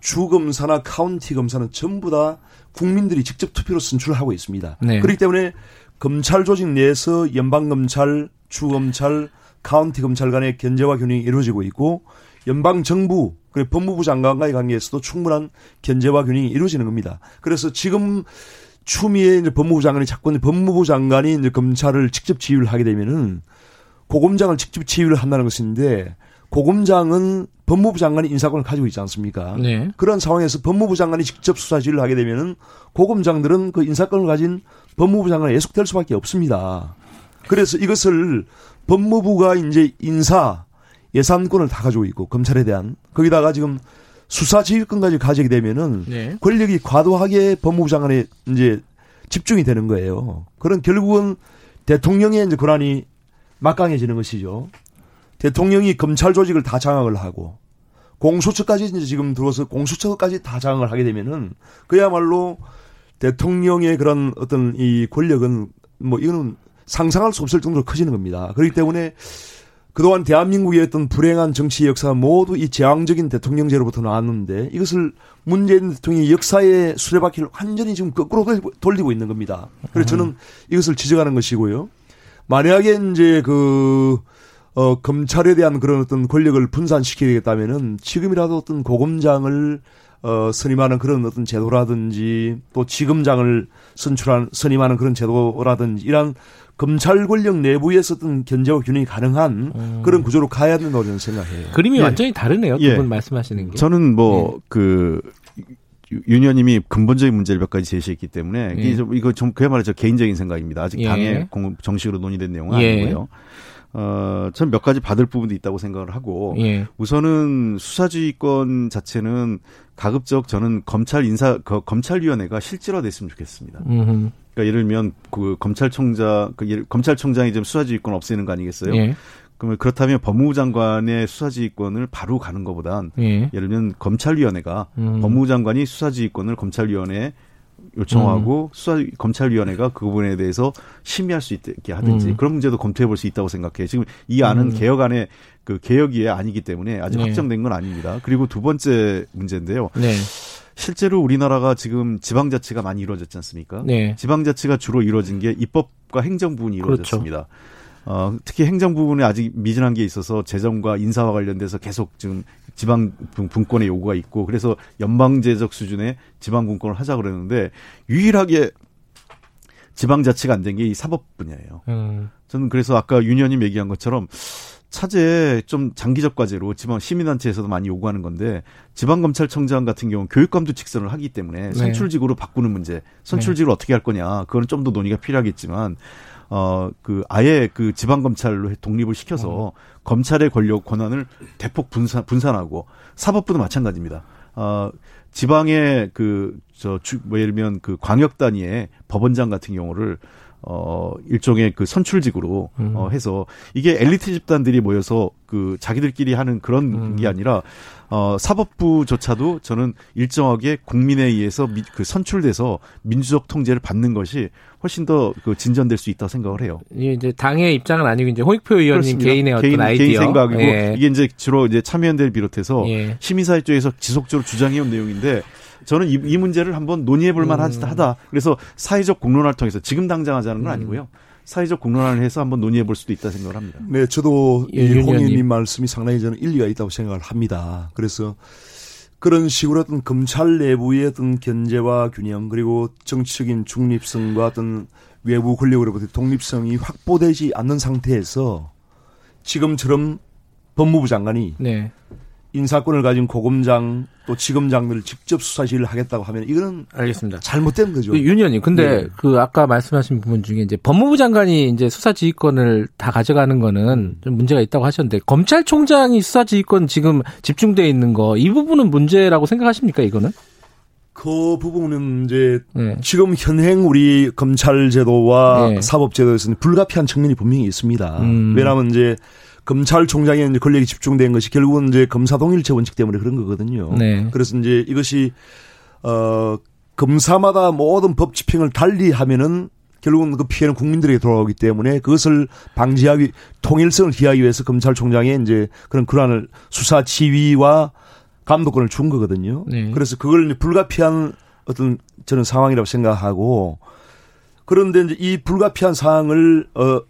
주검사나 카운티 검사는 전부 다 국민들이 직접 투표로 선출을 하고 있습니다. 네. 그렇기 때문에 검찰 조직 내에서 연방검찰, 주검찰, 카운티 검찰 간의 견제와 균형이 이루어지고 있고 연방 정부 그리고 법무부 장관과의 관계에서도 충분한 견제와 균형이 이루어지는 겁니다. 그래서 지금 추미애 이제 법무부 장관이 자꾸 법무부 장관이 이제 검찰을 직접 지휘를 하게 되면은 고검장을 직접 지휘를 한다는 것인데 고검장은 법무부 장관이 인사권을 가지고 있지 않습니까? 네. 그런 상황에서 법무부 장관이 직접 수사 지휘를 하게 되면은 고검장들은 그 인사권을 가진 법무부 장관에 예속될 수밖에 없습니다. 그래서 이것을 법무부가 이제 인사 예산권을 다 가지고 있고 검찰에 대한 거기다가 지금 수사 지휘권까지 가지게 되면은 네. 권력이 과도하게 법무부 장관에 이제 집중이 되는 거예요. 그런 결국은 대통령의 이제 권한이 막강해지는 것이죠. 대통령이 검찰 조직을 다 장악을 하고 공수처까지 이제 지금 들어서 공수처까지 다 장악을 하게 되면은 그야말로 대통령의 그런 어떤 이 권력은 뭐 이거는 상상할 수 없을 정도로 커지는 겁니다. 그렇기 때문에 그동안 대한민국의 어떤 불행한 정치 역사가 모두 이 제왕적인 대통령제로부터 나왔는데 이것을 문재인 대통령이 역사의 수레바퀴를 완전히 지금 거꾸로 돌리고- 돌리고 있는 겁니다. 그래서 저는 이것을 지적하는 것이고요. 만약에 이제 그, 어, 검찰에 대한 그런 어떤 권력을 분산시키겠다면은 지금이라도 어떤 고검장을 어, 선임하는 그런 어떤 제도라든지 또 지검장을 선출한, 선임하는 그런 제도라든지 이런 검찰 권력 내부에서 어떤 견제와 균형이 가능한 그런 구조로 가야 된다고 저는 생각해요. 그림이 예. 완전히 다르네요. 두 예. 분 말씀하시는 게. 저는 뭐그 윤현님이 근본적인 문제를 몇 가지 제시했기 때문에 예. 좀- 이거 좀 그야말로 저 개인적인 생각입니다. 아직 예. 당에 공- 정식으로 논의된 내용은 예. 아니고요. 어, 전몇 가지 받을 부분도 있다고 생각을 하고 예. 우선은 수사지휘권 자체는 가급적 저는 검찰 인사 그 검찰위원회가 실질화됐으면 좋겠습니다. 음흠. 그러니까 예를 들면 그 검찰총장 그 예를- 검찰총장이 지금 수사지휘권 없애는 거 아니겠어요? 예. 그러면 그렇다면 법무부 장관의 수사지휘권을 바로 가는 것보단 예. 예를 들면 검찰위원회가 음. 법무부 장관이 수사지휘권을 검찰위원회에 요청하고 수사 검찰위원회가 그 부분에 대해서 심의할 수 있게 하든지 음. 그런 문제도 검토해 볼 수 있다고 생각해요. 지금 이 안은 음. 개혁안의 그 개혁이 아니기 때문에 아직 네. 확정된 건 아닙니다. 그리고 두 번째 문제인데요. 네. 실제로 우리나라가 지금 지방자치가 많이 이루어졌지 않습니까? 네. 지방자치가 주로 이루어진 게 입법과 행정 부분이 그렇죠. 이루어졌습니다. 어, 특히 행정 부분에 아직 미진한 게 있어서 재정과 인사와 관련돼서 계속 지금 지방 분- 분권의 요구가 있고 그래서 연방제적 수준의 지방 분권을 하자 그러는데 유일하게 지방자치가 안 된 게 이 사법 분야예요. 음. 저는 그래서 아까 윤현님 얘기한 것처럼 차제 좀 장기적 과제로 지방 시민단체에서도 많이 요구하는 건데 지방검찰청장 같은 경우는 교육감도 직선을 하기 때문에 네. 선출직으로 바꾸는 문제, 선출직을 어떻게 할 거냐, 그거는 좀 더 논의가 필요하겠지만 어 그 아예 그 지방 검찰로 해- 독립을 시켜서 검찰의 권력 권한을 대폭 분산 분산하고 사법부도 마찬가지입니다. 어 지방의 그저뭐 예를 들면 그 광역 단위의 법원장 같은 경우를 어 일종의 그 선출직으로 음. 어 해서 이게 엘리트 집단들이 모여서 그 자기들끼리 하는 그런 음. 게 아니라 어 사법부조차도 저는 일정하게 국민에 의해서 미, 그 선출돼서 민주적 통제를 받는 것이 훨씬 더 그 진전될 수 있다 고 생각을 해요. 이게 이제 당의 입장은 아니고 이제 홍익표 의원님 그렇습니다. 개인의 어떤 개인, 아이디어. 개인 생각이고 예. 이게 이제 주로 이제 참여연대를 비롯해서 예. 시민사회 쪽에서 지속적으로 주장해온 내용인데 저는 이, 이 문제를 한번 논의해볼 음. 만하다. 그래서 사회적 공론화를 통해서 지금 당장 하자는 건 아니고요. 사회적 공론화를 해서 한번 논의해 볼 수도 있다 생각을 합니다. 네, 저도 예, 이윤홍 의원님. 의원님 말씀이 상당히 저는 일리가 있다고 생각을 합니다. 그래서 그런 식으로 어떤 검찰 내부의 어떤 견제와 균형 그리고 정치적인 중립성과 어떤 외부 권력으로부터 독립성이 확보되지 않는 상태에서 지금처럼 법무부 장관이 네. 인사권을 가진 고검장 또 지검장들을 직접 수사실을 하겠다고 하면 이거는 알겠습니다. 잘못된 거죠. 그윤 의원님, 근데 네. 그 아까 말씀하신 부분 중에 이제 법무부 장관이 이제 수사지휘권을 다 가져가는 거는 좀 문제가 있다고 하셨는데 검찰총장이 수사지휘권 지금 집중돼 있는 거 이 부분은 문제라고 생각하십니까 이거는? 그 부분은 이제 네. 지금 현행 우리 검찰 제도와 네. 사법 제도에서는 불가피한 측면이 분명히 있습니다. 음. 왜냐하면 이제 검찰총장의 이제 권력이 집중된 것이 결국은 이제 검사 동일체 원칙 때문에 그런 거거든요. 네. 그래서 이제 이것이 어 검사마다 모든 법 집행을 달리 하면은 결국은 그 피해는 국민들에게 돌아오기 때문에 그것을 방지하기 통일성을 기하기 위해서 검찰총장의 이제 그런 권한을 수사 지휘와 감독권을 준 거거든요. 네. 그래서 그걸 불가피한 어떤 저는 상황이라고 생각하고 그런데 이제 이 불가피한 상황을 어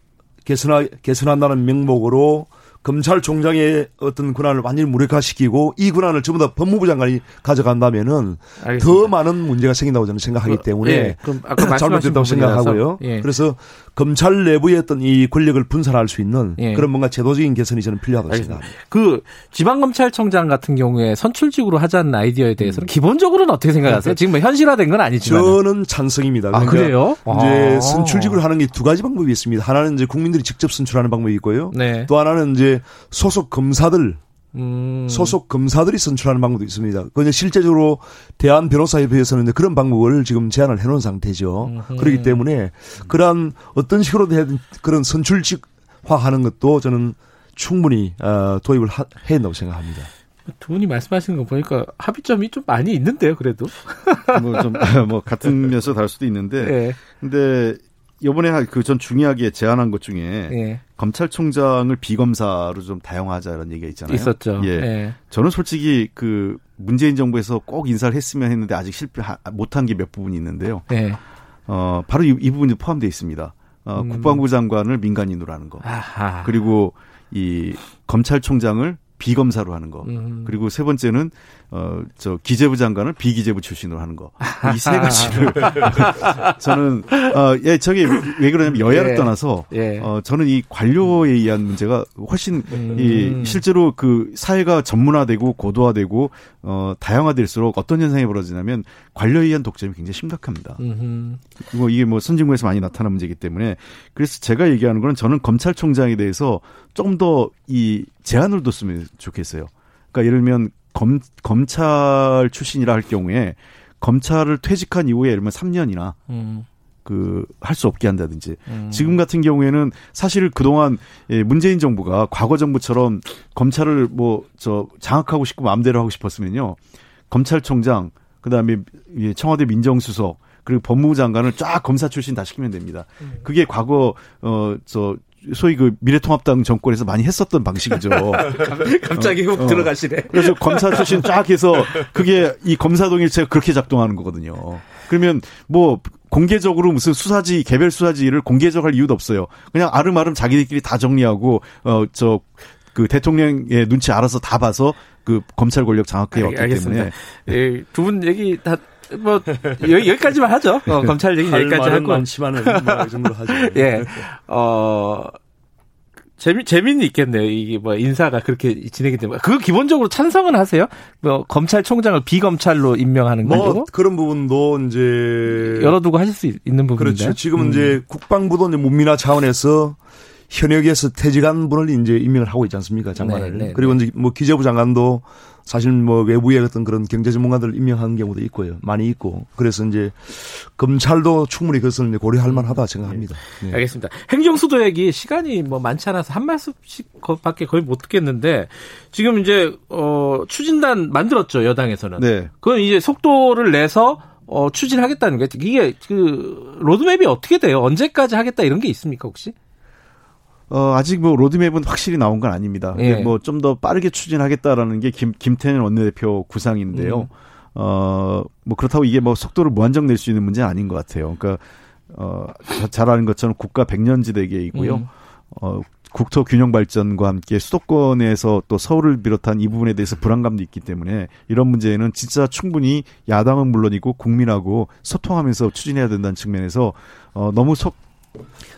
개선하 개선한다는 명목으로 검찰총장의 어떤 권한을 완전히 무력화시키고 이 권한을 전부 다 법무부 장관이 가져간다면은 알겠습니다. 더 많은 문제가 생긴다고 저는 생각하기 그, 때문에 예, 그럼 아까 잘못됐다고 생각하고요. 예. 그래서 검찰 내부의 어떤 이 권력을 분산할 수 있는 예. 그런 뭔가 제도적인 개선이 저는 필요하다고. 생각합니다. 그 지방검찰청장 같은 경우에 선출직으로 하자는 아이디어에 음. 대해서는 기본적으로는 어떻게 생각하세요? 지금 뭐 현실화된 건 아니지만. 저는 찬성입니다. 아, 그래요? 이제 아. 선출직으로 하는 게 두 가지 방법이 있습니다. 하나는 이제 국민들이 직접 선출하는 방법이 있고요. 네. 또 하나는 이제 소속 검사들 음. 소속 검사들이 선출하는 방법도 있습니다. 그 이제 실제적으로 대한 변호사협회에서는 이제 그런 방법을 지금 제안을 해놓은 상태죠. 음흠. 그렇기 때문에 그러한 어떤 식으로 되든 그런 선출직화하는 것도 저는 충분히 어, 도입을 하, 해야 된다고 생각합니다. 두 분이 말씀하시는 거 보니까 합의점이 좀 많이 있는데요, 그래도. 뭐 좀 뭐 같은 면에서 다를 수도 있는데 예. 근데 이번에 그 전 중요하게 제안한 것 중에 예. 검찰총장을 비검사로 좀 다양화하자는 얘기가 있잖아요. 있었죠. 예. 예. 저는 솔직히 그 문재인 정부에서 꼭 인사를 했으면 했는데 아직 실패 못한 게 몇 부분이 있는데요. 예. 어 바로 이, 이 부분이 포함되어 있습니다. 어, 음. 국방부 장관을 민간인으로 하는 거. 아하. 그리고 이 검찰총장을 비검사로 하는 거. 음. 그리고 세 번째는 어 저 기재부 장관을 비기재부 출신으로 하는 거. 이 세 가지를 저는 어예 저게 왜 그러냐면 여야를 예. 떠나서 예. 어 저는 이 관료에 의한 문제가 훨씬 음. 이 실제로 그 사회가 전문화되고 고도화되고 어 다양화될수록 어떤 현상이 벌어지냐면 관료에 의한 독점이 굉장히 심각합니다. 음흠. 뭐 이게 뭐 선진국에서 많이 나타난 문제이기 때문에 그래서 제가 얘기하는 거는 저는 검찰총장에 대해서 좀 더 이 제한을 뒀으면 좋겠어요. 그러니까 예를 들면 검 검찰 출신이라 할 경우에 검찰을 퇴직한 이후에 예를 들면 3년이나 음. 그할 수 없게 한다든지 음. 지금 같은 경우에는 사실 그동안 예, 문재인 정부가 과거 정부처럼 검찰을 뭐 저 장악하고 싶고 마음대로 하고 싶었으면요 검찰총장 그다음에 이 청와대 민정수석 그리고 법무부 장관을 쫙 검사 출신 다 시키면 됩니다. 그게 과거 어저 소위 그 미래통합당 정권에서 많이 했었던 방식이죠. 갑자기 훅 어. 들어가시네. 그래서 검사 출신 쫙 해서 그게 이 검사 동일체가 그렇게 작동하는 거거든요. 그러면 뭐 공개적으로 무슨 수사지 개별 수사지를 공개적 할 이유도 없어요. 그냥 아름아름 자기들끼리 다 정리하고 어저 그 대통령의 눈치 알아서 다 봐서 그 검찰 권력 장악해 왔기 때문에 예, 두 분 얘기 다, 뭐, 여기, 여기까지만 하죠. 어, 검찰 얘기 할 여기까지 하고. 많지만은 뭐이 정도로 하죠. 예. 어, 재미, 재미는 있겠네요. 이게 뭐 인사가 그렇게 진행이 되면. 그거 기본적으로 찬성은 하세요? 뭐, 검찰총장을 비검찰로 임명하는 뭐 거고. 그런 부분도 이제 열어두고 하실 수 있는 부분인데. 그렇죠. 지금은 음. 이제 국방부도 이제 문민화 차원에서 현역에서 퇴직한 분을 이제 임명을 하고 있지 않습니까 장관을. 네, 네, 그리고 이제 뭐 기재부 장관도 사실 뭐 외부의 어떤 그런 경제 전문가들을 임명하는 경우도 있고요. 많이 있고. 그래서 이제 검찰도 충분히 그것을 이제 고려할 만하다 생각합니다. 네. 알겠습니다. 행정수도 얘기 시간이 뭐 많지 않아서 한 말씀씩 거- 밖에 거의 못 듣겠는데 지금 이제 어 추진단 만들었죠 여당에서는. 네. 그건 이제 속도를 내서 어 추진하겠다는 거예요. 이게 그 로드맵이 어떻게 돼요? 언제까지 하겠다 이런 게 있습니까 혹시? 어, 아직 뭐 로드맵은 확실히 나온 건 아닙니다. 예. 뭐좀 더 빠르게 추진하겠다라는 게 김, 김태년 원내대표 구상인데요. 음. 어, 뭐 그렇다고 이게 뭐 속도를 무한정 낼 수 있는 문제는 아닌 것 같아요. 그러니까, 어, 자- 잘 아는 것처럼 국가 백년지대계이고요. 음. 어, 국토 균형 발전과 함께 수도권에서 또 서울을 비롯한 이 부분에 대해서 불안감도 있기 때문에 이런 문제는 진짜 충분히 야당은 물론이고 국민하고 소통하면서 추진해야 된다는 측면에서 어, 너무 속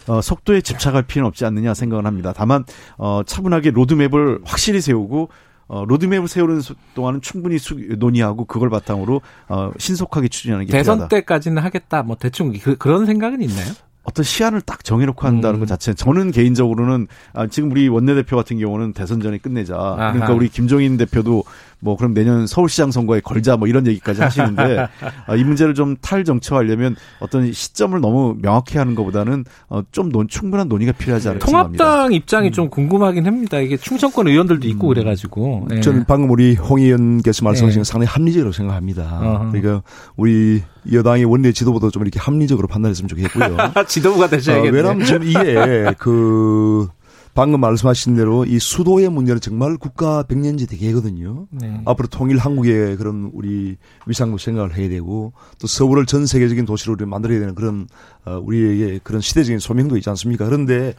어, 속도에 집착할 필요는 없지 않느냐 생각을 합니다. 다만 어, 차분하게 로드맵을 확실히 세우고 어, 로드맵을 세우는 수- 동안은 충분히 수, 논의하고 그걸 바탕으로 어, 신속하게 추진하는 게 대선 필요하다. 때까지는 하겠다. 뭐 대충 그, 그런 생각은 있나요? 어떤 시한을 딱 정해놓고 한다는 음. 것 자체 저는 개인적으로는 아, 지금 우리 원내대표 같은 경우는 대선 전에 끝내자. 그러니까 아하. 우리 김종인 대표도 뭐 그럼 내년 서울시장 선거에 걸자 뭐 이런 얘기까지 하시는데 아, 이 문제를 좀 탈정치화하려면 어떤 시점을 너무 명확히 하는 것보다는 어, 좀 논, 충분한 논의가 필요하지 않을까 생각합니다. 통합당 입장이 좀 궁금하긴 합니다. 이게 충청권 의원들도 있고 그래가지고. 예. 저는 방금 우리 홍 의원께서 말씀하신 네. 건 상당히 합리적으로 생각합니다. 어허. 그러니까 우리 여당의 원내 지도부도 좀 이렇게 합리적으로 판단했으면 좋겠고요. 지도부가 어, 되셔야겠네요. 왜냐하면 지금 이게 그 방금 말씀하신 대로 이 수도의 문제는 정말 국가 백년지 대계거든요. 네. 앞으로 통일 한국의 그런 우리 위상도 생각을 해야 되고 또 서울을 전 세계적인 도시로 만들어야 되는 그런 어, 우리에게 그런 시대적인 소명도 있지 않습니까? 그런데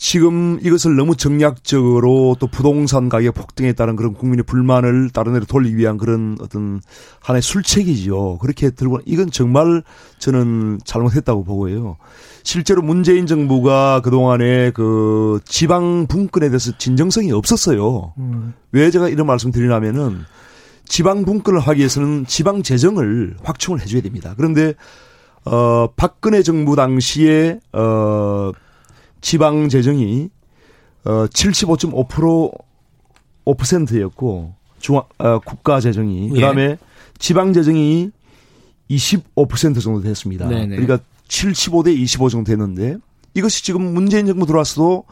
지금 이것을 너무 정략적으로 또 부동산 가격 폭등에 따른 그런 국민의 불만을 다른 데로 돌리기 위한 그런 어떤 하나의 술책이지요. 그렇게 들고 이건 정말 저는 잘못했다고 보고요. 실제로 문재인 정부가 그동안에 그 지방 분권에 대해서 진정성이 없었어요. 음. 왜 제가 이런 말씀 드리냐면은 지방 분권을 하기 위해서는 지방 재정을 확충을 해줘야 됩니다. 그런데 어 박근혜 정부 당시에 어 지방 재정이 어 75.5% 5%였고 중앙 어, 국가 재정이 예. 그다음에 지방 재정이 25% 정도 됐습니다. 네네. 그러니까 75 대 25 정도 됐는데 이것이 지금 문재인 정부 들어와서도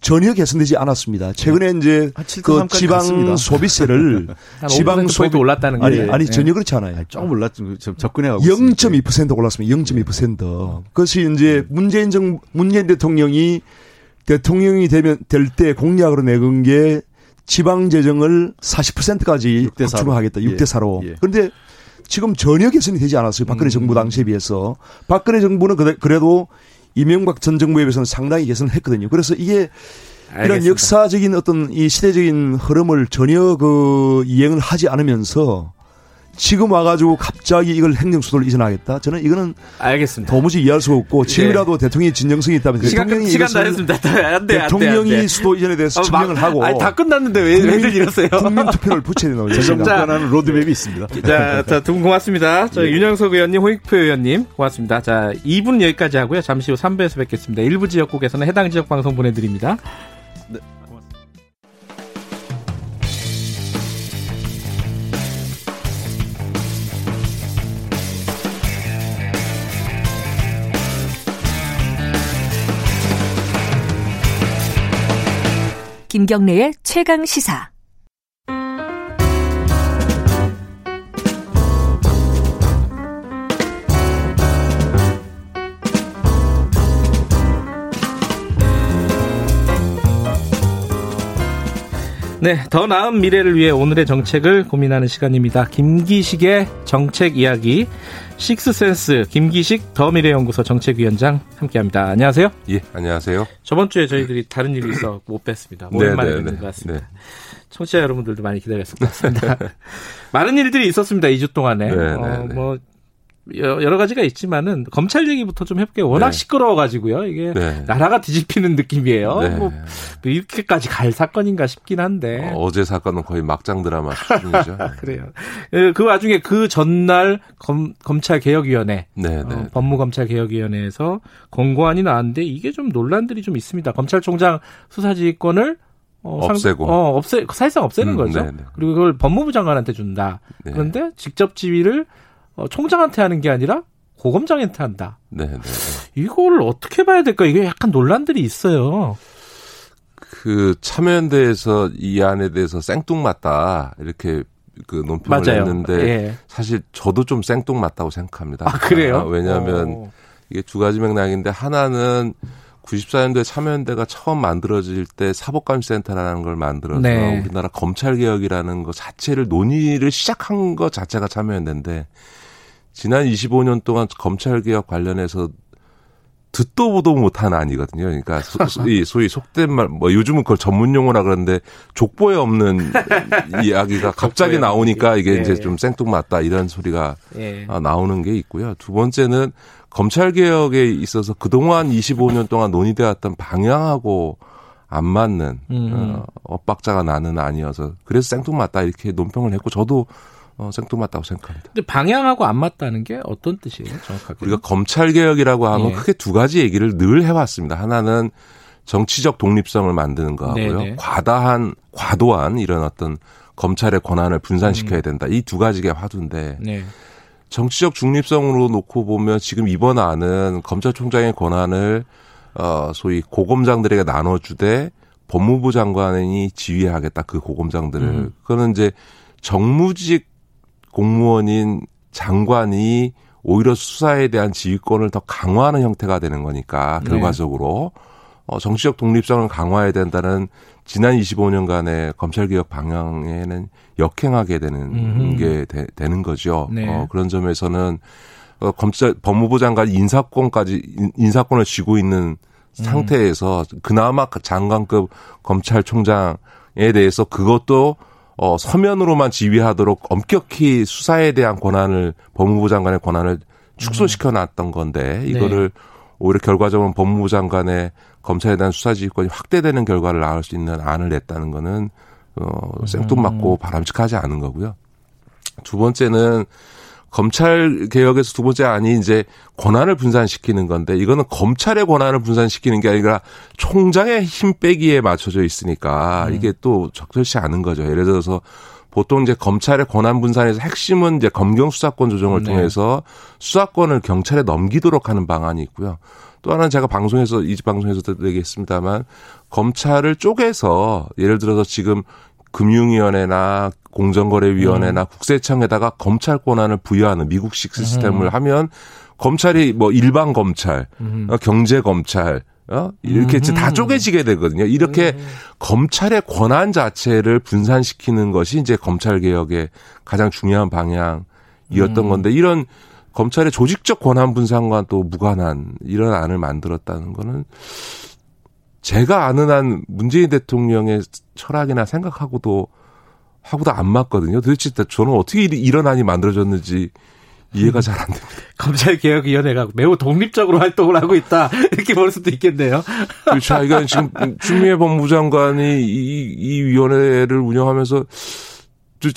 전혀 개선되지 않았습니다. 최근에 이제 한 7대 그 3까지 지방 갔습니다. 소비세를 한 지방 5% 포인트 올랐다는 아니 거예요. 아니 예. 전혀 그렇지 않아요. 조금 올랐죠. 좀 접근해 가고 있습니다. 0.2% 올랐습니다. 0.2%. 그것이 이제 문재인 정 문재인 대통령이 대통령이 되면 될 때 공약으로 내건 게 지방 재정을 40%까지 육대 사로. 확충하겠다. 6대 4로. 예. 그런데 지금 전혀 개선이 되지 않았어요. 박근혜 정부 당시에 비해서. 박근혜 정부는 그래- 그래도 이명박 전 정부에 비해서는 상당히 개선을 했거든요. 그래서 이게 이런 알겠습니다. 역사적인 어떤 이 시대적인 흐름을 전혀 그 이행을 하지 않으면서 지금 와가지고 갑자기 이걸 행정수도를 이전하겠다? 저는 이거는 알겠습니다. 도무지 이해할 수가 없고 지금이라도 대통령이 진정성이 있다면 예. 시간, 대통령이 시간 다 이것을 했습니다. 안 돼, 안 돼, 안 대통령이 돼. 수도 이전에 대해서 어, 막- 증명을 하고 아니, 다 끝났는데 왜, 왜들 이러세요? 국민 투표를 붙여야 된다고 재정. 접근하는 로드맵이 있습니다. 자, 자, 두 분 고맙습니다. 저 윤영석 의원님, 홍익표 의원님, 고맙습니다. 자, 2분 여기까지 하고요. 잠시 후 3부에서 뵙겠습니다. 일부 지역국에서는 해당 지역 방송 보내드립니다. 김경래의 최강 시사. 네, 더 나은 미래를 위해 오늘의 정책을 고민하는 시간입니다. 김기식의 정책 이야기, 식스센스 김기식 더 미래연구소 정책위원장 함께합니다. 안녕하세요. 예, 안녕하세요. 저번 주에 저희들이 다른 일이 있어 못 뵀습니다. 오랜만에 네, 네, 뵙는 네. 것 같습니다. 네. 청취자 여러분들도 많이 기다렸을 것 같습니다. 많은 일들이 있었습니다. 2주 동안에. 네, 어, 네. 뭐 여- 여러 가지가 있지만은 검찰 얘기부터 좀 해볼게요. 워낙 네. 시끄러워가지고요. 이게 네. 나라가 뒤집히는 느낌이에요. 네. 뭐 이렇게까지 갈 사건인가 싶긴 한데. 어, 제 사건은 거의 막장 드라마 수준이죠. 그래요. 예, 그 와중에 그 전날 검, 검찰개혁위원회, 네, 어, 네. 법무검찰개혁위원회에서 권고안이 나왔는데 이게 좀 논란들이 좀 있습니다. 검찰총장 수사지휘권을 어, 상- 없애고. 어, 없애, 사실상 없애는 음, 거죠. 네, 네. 그리고 그걸 법무부 장관한테 준다. 네. 그런데 직접 지휘를 어, 총장한테 하는 게 아니라 고검장한테 한다. 네, 네. 이걸 어떻게 봐야 될까? 이게 약간 논란들이 있어요. 그 참여연대에서 이 안에 대해서 생뚱맞다 이렇게 그 논평을 맞아요. 했는데 예. 사실 저도 좀 생뚱맞다고 생각합니다. 아, 그래요? 아, 왜냐하면 어. 이게 두 가지 맥락인데 하나는 94년도에 참여연대가 처음 만들어질 때 사법감시센터라는 걸 만들어서 네. 우리나라 검찰개혁이라는 것 자체를 논의를 시작한 것 자체가 참여연대인데 지난 25년 동안 검찰 개혁 관련해서 듣도 보도 못한 안이거든요. 그러니까 소, 이 소위 속된 말, 뭐 요즘은 그걸 전문 용어라 그러는데 족보에 없는 이야기가 갑자기 나오니까 이게 얘기. 이제 예. 좀 생뚱맞다 이런 소리가 예. 아, 나오는 게 있고요. 두 번째는 검찰 개혁에 있어서 그동안 25년 동안 논의되었던 방향하고 안 맞는 음. 어, 엇박자가 나는 아니어서 그래서 생뚱맞다 이렇게 논평을 했고 저도 어, 생뚱맞다고 생각합니다. 근데 방향하고 안 맞다는 게 어떤 뜻이에요, 정확하게? 우리가 검찰 개혁이라고 하면 예. 크게 두 가지 얘기를 늘 해왔습니다. 하나는 정치적 독립성을 만드는 거하고요. 네네. 과다한 과도한 이런 어떤 검찰의 권한을 분산시켜야 된다. 이두 가지가 화두인데 네. 정치적 중립성으로 놓고 보면 지금 이번 안은 검찰총장의 권한을 어 소위 고검장들에게 나눠주되 법무부 장관이 지휘하겠다 그 고검장들을 음. 그거는 이제 정무직 공무원인 장관이 오히려 수사에 대한 지휘권을 더 강화하는 형태가 되는 거니까 네. 결과적으로 어 정치적 독립성을 강화해야 된다는 지난 25년간의 검찰개혁 방향에는 역행하게 되는 음흠. 게 되, 는 거죠. 네. 어, 그런 점에서는 어, 검찰 법무부 장관 인사권까지 인- 인사권을 쥐고 있는 상태에서 그나마 장관급 검찰총장에 대해서 그것도 어 서면으로만 지휘하도록 엄격히 수사에 대한 권한을 법무부 장관의 권한을 축소시켜 놨던 건데 이거를 오히려 결과적으로 법무부 장관의 검찰에 대한 수사 지휘권이 확대되는 결과를 낳을 수 있는 안을 냈다는 거는 어 생뚱맞고 바람직하지 않은 거고요. 두 번째는 검찰 개혁에서 두 번째 안이 이제 권한을 분산시키는 건데 이거는 검찰의 권한을 분산시키는 게 아니라 총장의 힘 빼기에 맞춰져 있으니까 이게 또 적절치 않은 거죠. 예를 들어서 보통 이제 검찰의 권한 분산에서 핵심은 이제 검경 수사권 조정을 네. 통해서 수사권을 경찰에 넘기도록 하는 방안이 있고요. 또 하나는 제가 방송에서 이 방송에서도 얘기했습니다만 검찰을 쪼개서 예를 들어서 지금 금융위원회나 공정거래위원회나 국세청에다가 검찰 권한을 부여하는 미국식 시스템을 하면 검찰이 뭐 일반 검찰, 어, 경제 검찰, 어? 이렇게 이제 다 쪼개지게 되거든요. 이렇게 검찰의 권한 자체를 분산시키는 것이 이제 검찰 개혁의 가장 중요한 방향이었던 건데 이런 검찰의 조직적 권한 분산과 또 무관한 이런 안을 만들었다는 거는 제가 아는 한 문재인 대통령의 철학이나 생각하고도 하고도 안 맞거든요. 도대체 저는 어떻게 안이 만들어졌는지 이해가 잘 안 됩니다. 검찰개혁위원회가 매우 독립적으로 활동을 하고 있다. 이렇게 볼 수도 있겠네요. 그렇죠. 그러니까 지금 추미애 법무부 장관이 이, 이 위원회를 운영하면서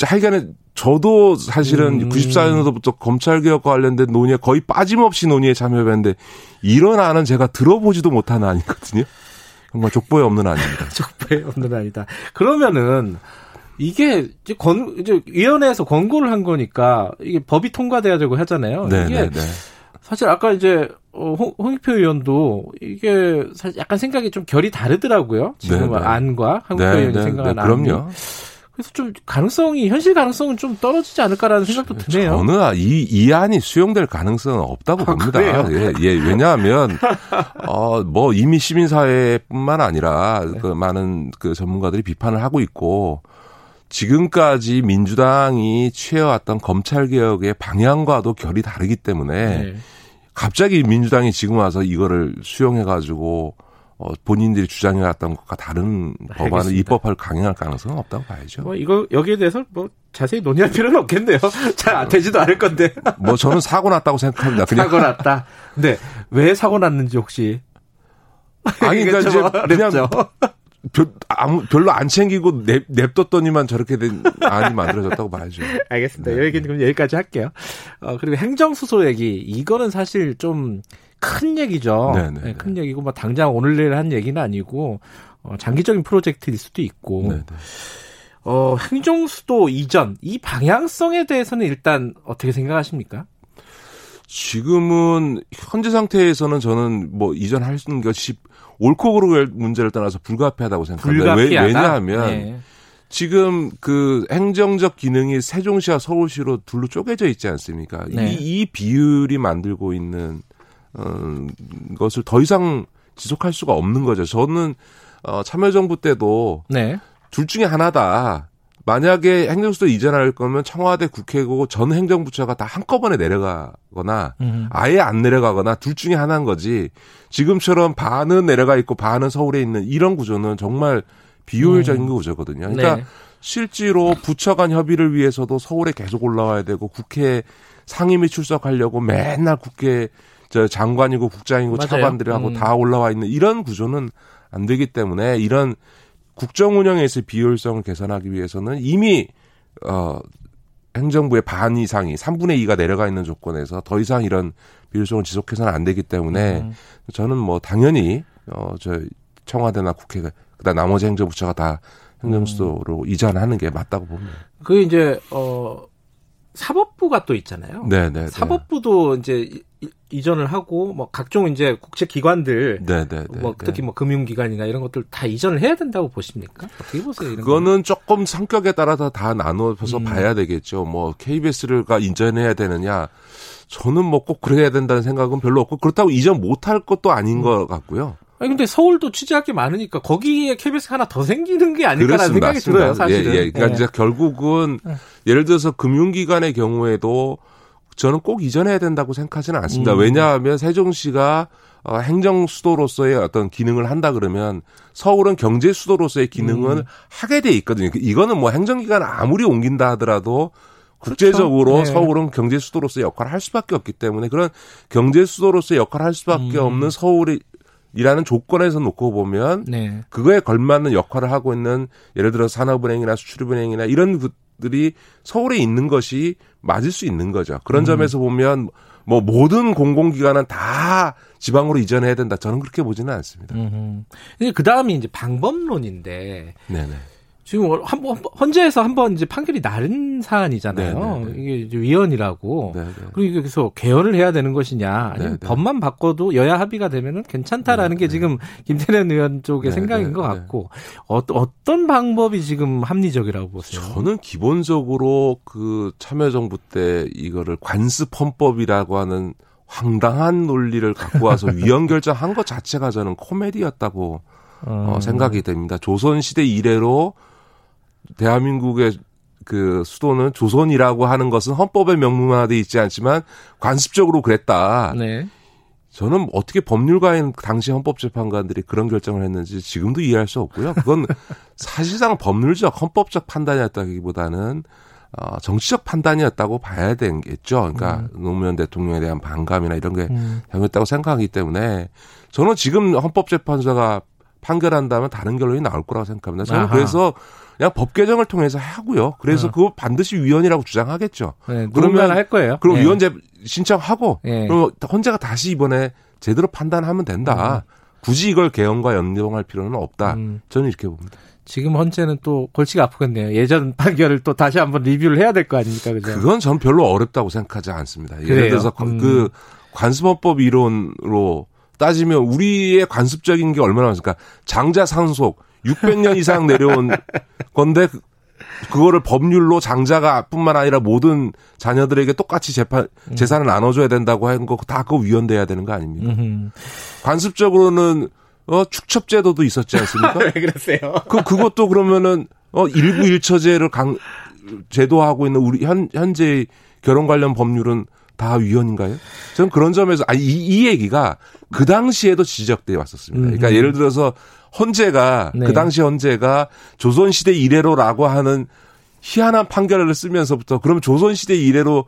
하여간에 저도 사실은 94년도부터 검찰개혁과 관련된 논의에 거의 빠짐없이 논의에 참여했는데 이런 안은 제가 들어보지도 못한 안이거든요. 정말 족보에 없는 안입니다. 족보에 없는 아니다. 그러면은 이게 이제 권 이제 위원회에서 권고를 한 거니까 이게 법이 통과돼야 되고 하잖아요. 네, 이게 네, 네. 사실 아까 이제 어, 홍, 홍익표 의원도 이게 사실 약간 생각이 좀 결이 다르더라고요. 지금 네, 네. 안과 한국표 네, 의원이 네, 생각하는 네, 안이. 그럼요. 그래서 좀 가능성이 현실 가능성은 좀 떨어지지 않을까라는 생각도 드네요. 저는 아, 이, 이 안이 수용될 가능성은 없다고 아, 봅니다. 그래요? 예, 예, 왜냐하면, 어, 뭐 이미 시민사회뿐만 아니라 네. 그 많은 그 전문가들이 비판을 하고 있고, 지금까지 민주당이 취해왔던 검찰 개혁의 방향과도 결이 다르기 때문에, 네. 갑자기 민주당이 지금 와서 이거를 수용해 가지고, 어, 본인들이 주장해왔던 것과 다른 법안을 알겠습니다. 입법할 강행할 가능성은 없다고 봐야죠. 뭐 이거 여기에 대해서 뭐 자세히 논의할 필요는 없겠네요. 잘 되지도 않을 건데. 뭐 저는 사고 났다고 생각합니다. 그냥 사고 났다. 근데 왜 사고 났는지 혹시 아니, 그러니까 이제 그냥 어렵죠. 아무, 별로 안 챙기고 냅, 냅뒀더니만 저렇게 된 안이 만들어졌다고 봐야죠. 알겠습니다. 네. 여기는 그럼 여기까지 할게요. 어, 그리고 행정수소 얘기 이거는 사실 좀 큰 얘기죠. 네, 네, 네, 큰 얘기고 뭐 당장 오늘 내일 한 얘기는 아니고 어, 장기적인 프로젝트일 수도 있고 네, 네. 어, 행정수도 이전 이 방향성에 대해서는 일단 어떻게 생각하십니까? 지금은 현재 상태에서는 저는 뭐 이전할 수 있는 것이 옳고 그르고의 문제를 떠나서 불가피하다고 생각합니다. 왜, 불가피하다. 왜 냐하면 네. 지금 그 행정적 기능이 세종시와 서울시로 둘로 쪼개져 있지 않습니까? 네. 이, 이 비율이 만들고 있는 어, 것을 더 이상 지속할 수가 없는 거죠. 저는 어, 참여정부 때도 네. 둘 중에 하나다. 만약에 행정수도 이전할 거면 청와대 국회고 전 행정부처가 다 한꺼번에 내려가거나 음. 아예 안 내려가거나 둘 중에 하나인 거지. 지금처럼 반은 내려가 있고 반은 서울에 있는 이런 구조는 정말 비효율적인 구조거든요. 그러니까 네. 실제로 부처 간 협의를 위해서도 서울에 계속 올라와야 되고 국회 상임위 출석하려고 맨날 국회 저 장관이고 국장이고 맞아요. 차관들하고 음. 다 올라와 있는 이런 구조는 안 되기 때문에 이런 국정 운영에서의 비효율성을 개선하기 위해서는 이미 어 행정부의 반 이상이 3분의 2가 내려가 있는 조건에서 더 이상 이런 비효율성을 지속해서는 안 되기 때문에 음. 저는 뭐 당연히 어저 청와대나 국회가 그다음 나머지 행정부처가 다 행정수도로 이전하는 게 맞다고 봅니다. 그 이제 어 사법부가 또 있잖아요. 네, 네. 네. 사법부도 이제 이- 이전을 하고 뭐 각종 이제 국제 기관들 네, 네, 네. 뭐 네. 특히 뭐 금융기관이나 이런 것들 다 이전을 해야 된다고 보십니까? 어떻게 보세요? 이런 그거는 조금 성격에 따라서 다 나눠서 음. 봐야 되겠죠. 뭐 KBS가 이전해야 되느냐. 저는 뭐 꼭 그래야 된다는 생각은 별로 없고 그렇다고 이전 못할 것도 아닌 음. 것 같고요. 아니 근데 서울도 취재할 게 많으니까 거기에 KBS 가 하나 더 생기는 게 아닐까라는 그렇습니다. 생각이 들어요, 사실은. 예, 예. 그러니까 예. 이제 결국은 네. 예를 들어서 금융기관의 경우에도 저는 꼭 이전해야 된다고 생각하지는 않습니다. 음. 왜냐하면 세종시가 어, 행정 수도로서의 어떤 기능을 한다 그러면 서울은 경제 수도로서의 기능을 음. 하게 돼 있거든요. 이거는 뭐 행정기관 아무리 옮긴다 하더라도 국제적으로 네. 서울은 경제 수도로서의 역할을 할 수밖에 없기 때문에 그런 경제 수도로서의 역할을 할 수밖에 음. 없는 서울이 이라는 조건에서 놓고 보면 네. 그거에 걸맞는 역할을 하고 있는 예를 들어 산업은행이나 수출은행이나 이런 것들이 서울에 있는 것이 맞을 수 있는 거죠. 그런 음. 점에서 보면 뭐 모든 공공기관은 다 지방으로 이전해야 된다. 저는 그렇게 보지는 않습니다. 음. 근데 그 다음이 이제 방법론인데 네네. 지금 한 번 헌재에서 한 번 이제 판결이 나른 사안이잖아요. 네, 네, 네. 이게 이제 위헌이라고. 네네. 그리고 이게 그래서 개헌을 해야 되는 것이냐, 아니면 네, 네. 법만 바꿔도 여야 합의가 되면은 괜찮다라는 게 지금 김태년 의원 쪽의 네, 생각인 네, 것 네. 같고 어, 어떤 방법이 지금 합리적이라고 보세요? 저는 기본적으로 그 참여정부 때 이거를 관습 헌법이라고 하는 황당한 논리를 갖고 와서 위헌 결정한 것 자체가 저는 코미디였다고 어, 생각이 됩니다. 조선시대 이래로 대한민국의 그 수도는 조선이라고 하는 것은 헌법에 명문화돼 있지 않지만 관습적으로 그랬다. 네. 저는 어떻게 법률가인 당시 헌법재판관들이 그런 결정을 했는지 지금도 이해할 수 없고요. 그건 사실상 법률적 헌법적 판단이었다기보다는 어, 정치적 판단이었다고 봐야 되겠죠. 그러니까 노무현 대통령에 대한 반감이나 이런 게 음. 잘못됐다고 생각하기 때문에 저는 지금 헌법재판소가 판결한다면 다른 결론이 나올 거라고 생각합니다. 저는 아하. 그래서 그냥 법 개정을 통해서 하고요. 그래서 어. 그거 반드시 위헌이라고 주장하겠죠. 네, 그러면- 할 거예요. 그럼 네. 위헌재 신청하고 예. 그럼 헌재가 다시 이번에 제대로 판단하면 된다. 굳이 이걸 개헌과 연동할 필요는 없다. 음. 저는 이렇게 봅니다. 지금 헌재는 또 골치가 아프겠네요. 예전 판결을 또 다시 한번 리뷰를 해야 될 거 아닙니까, 그죠? 그건 전 별로 어렵다고 생각하지 않습니다. 그래요? 예를 들어서 음. 그 관습헌법 이론으로 따지면 우리의 관습적인 게 얼마나 많습니까? 장자 상속 600년 이상 내려온 건데 그- 그거를 법률로 장자가 뿐만 아니라 모든 자녀들에게 똑같이 재판 음. 재산을 나눠줘야 된다고 하는 거 다 그거 위헌돼야 되는 거 아닙니까? 음흠. 관습적으로는 어 축첩제도도 있었지 않습니까? 왜 그러세요? 그 그것도 그러면은 어 일부 일처제를 강 제도하고 있는 우리 현 현재 결혼 관련 법률은 다 위헌인가요? 저는 그런 점에서 아니 이, 이 얘기가 그 당시에도 지적돼 왔었습니다. 그러니까 음. 예를 들어서 헌재가 네. 그 당시 헌재가 조선 시대 이래로라고 하는 희한한 판결을 쓰면서부터 그럼 조선 시대 이래로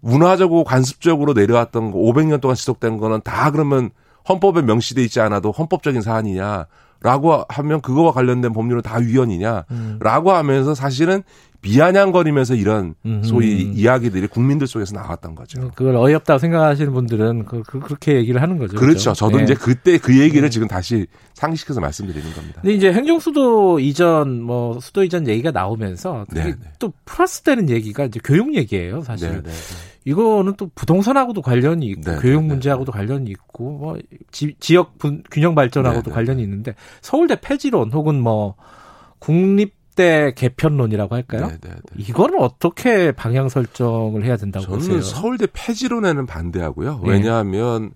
문화적으로 관습적으로 내려왔던 거 500년 동안 지속된 거는 다 그러면 헌법에 명시돼 있지 않아도 헌법적인 사안이냐 라고 하면 그거와 관련된 법률은 다 위헌이냐 라고 하면서 사실은 비아냥거리면서 이런 음. 소위 이야기들이 국민들 속에서 나왔던 거죠. 그걸 어이없다고 생각하시는 분들은 그, 그, 그렇게 얘기를 하는 거죠. 그렇죠. 저도 네. 이제 그때 그 얘기를 지금 다시 상식해서 말씀드리는 겁니다. 근데 이제 행정수도 이전, 뭐, 수도 이전 얘기가 나오면서 네, 네. 또 플러스 되는 얘기가 이제 교육 얘기예요, 사실. 네, 네, 네. 이거는 또 부동산하고도 관련이 있고, 네, 교육 네, 네, 문제하고도 관련이 있고, 뭐, 지, 지역 분- 균형 발전하고도 네, 네, 관련이 있는데, 서울대 폐지론 혹은 뭐, 국립대 개편론이라고 할까요? 네, 네, 네. 이거는 어떻게 방향 설정을 해야 된다고 저는 보세요? 서울대 폐지론에는 반대하고요. 네. 왜냐하면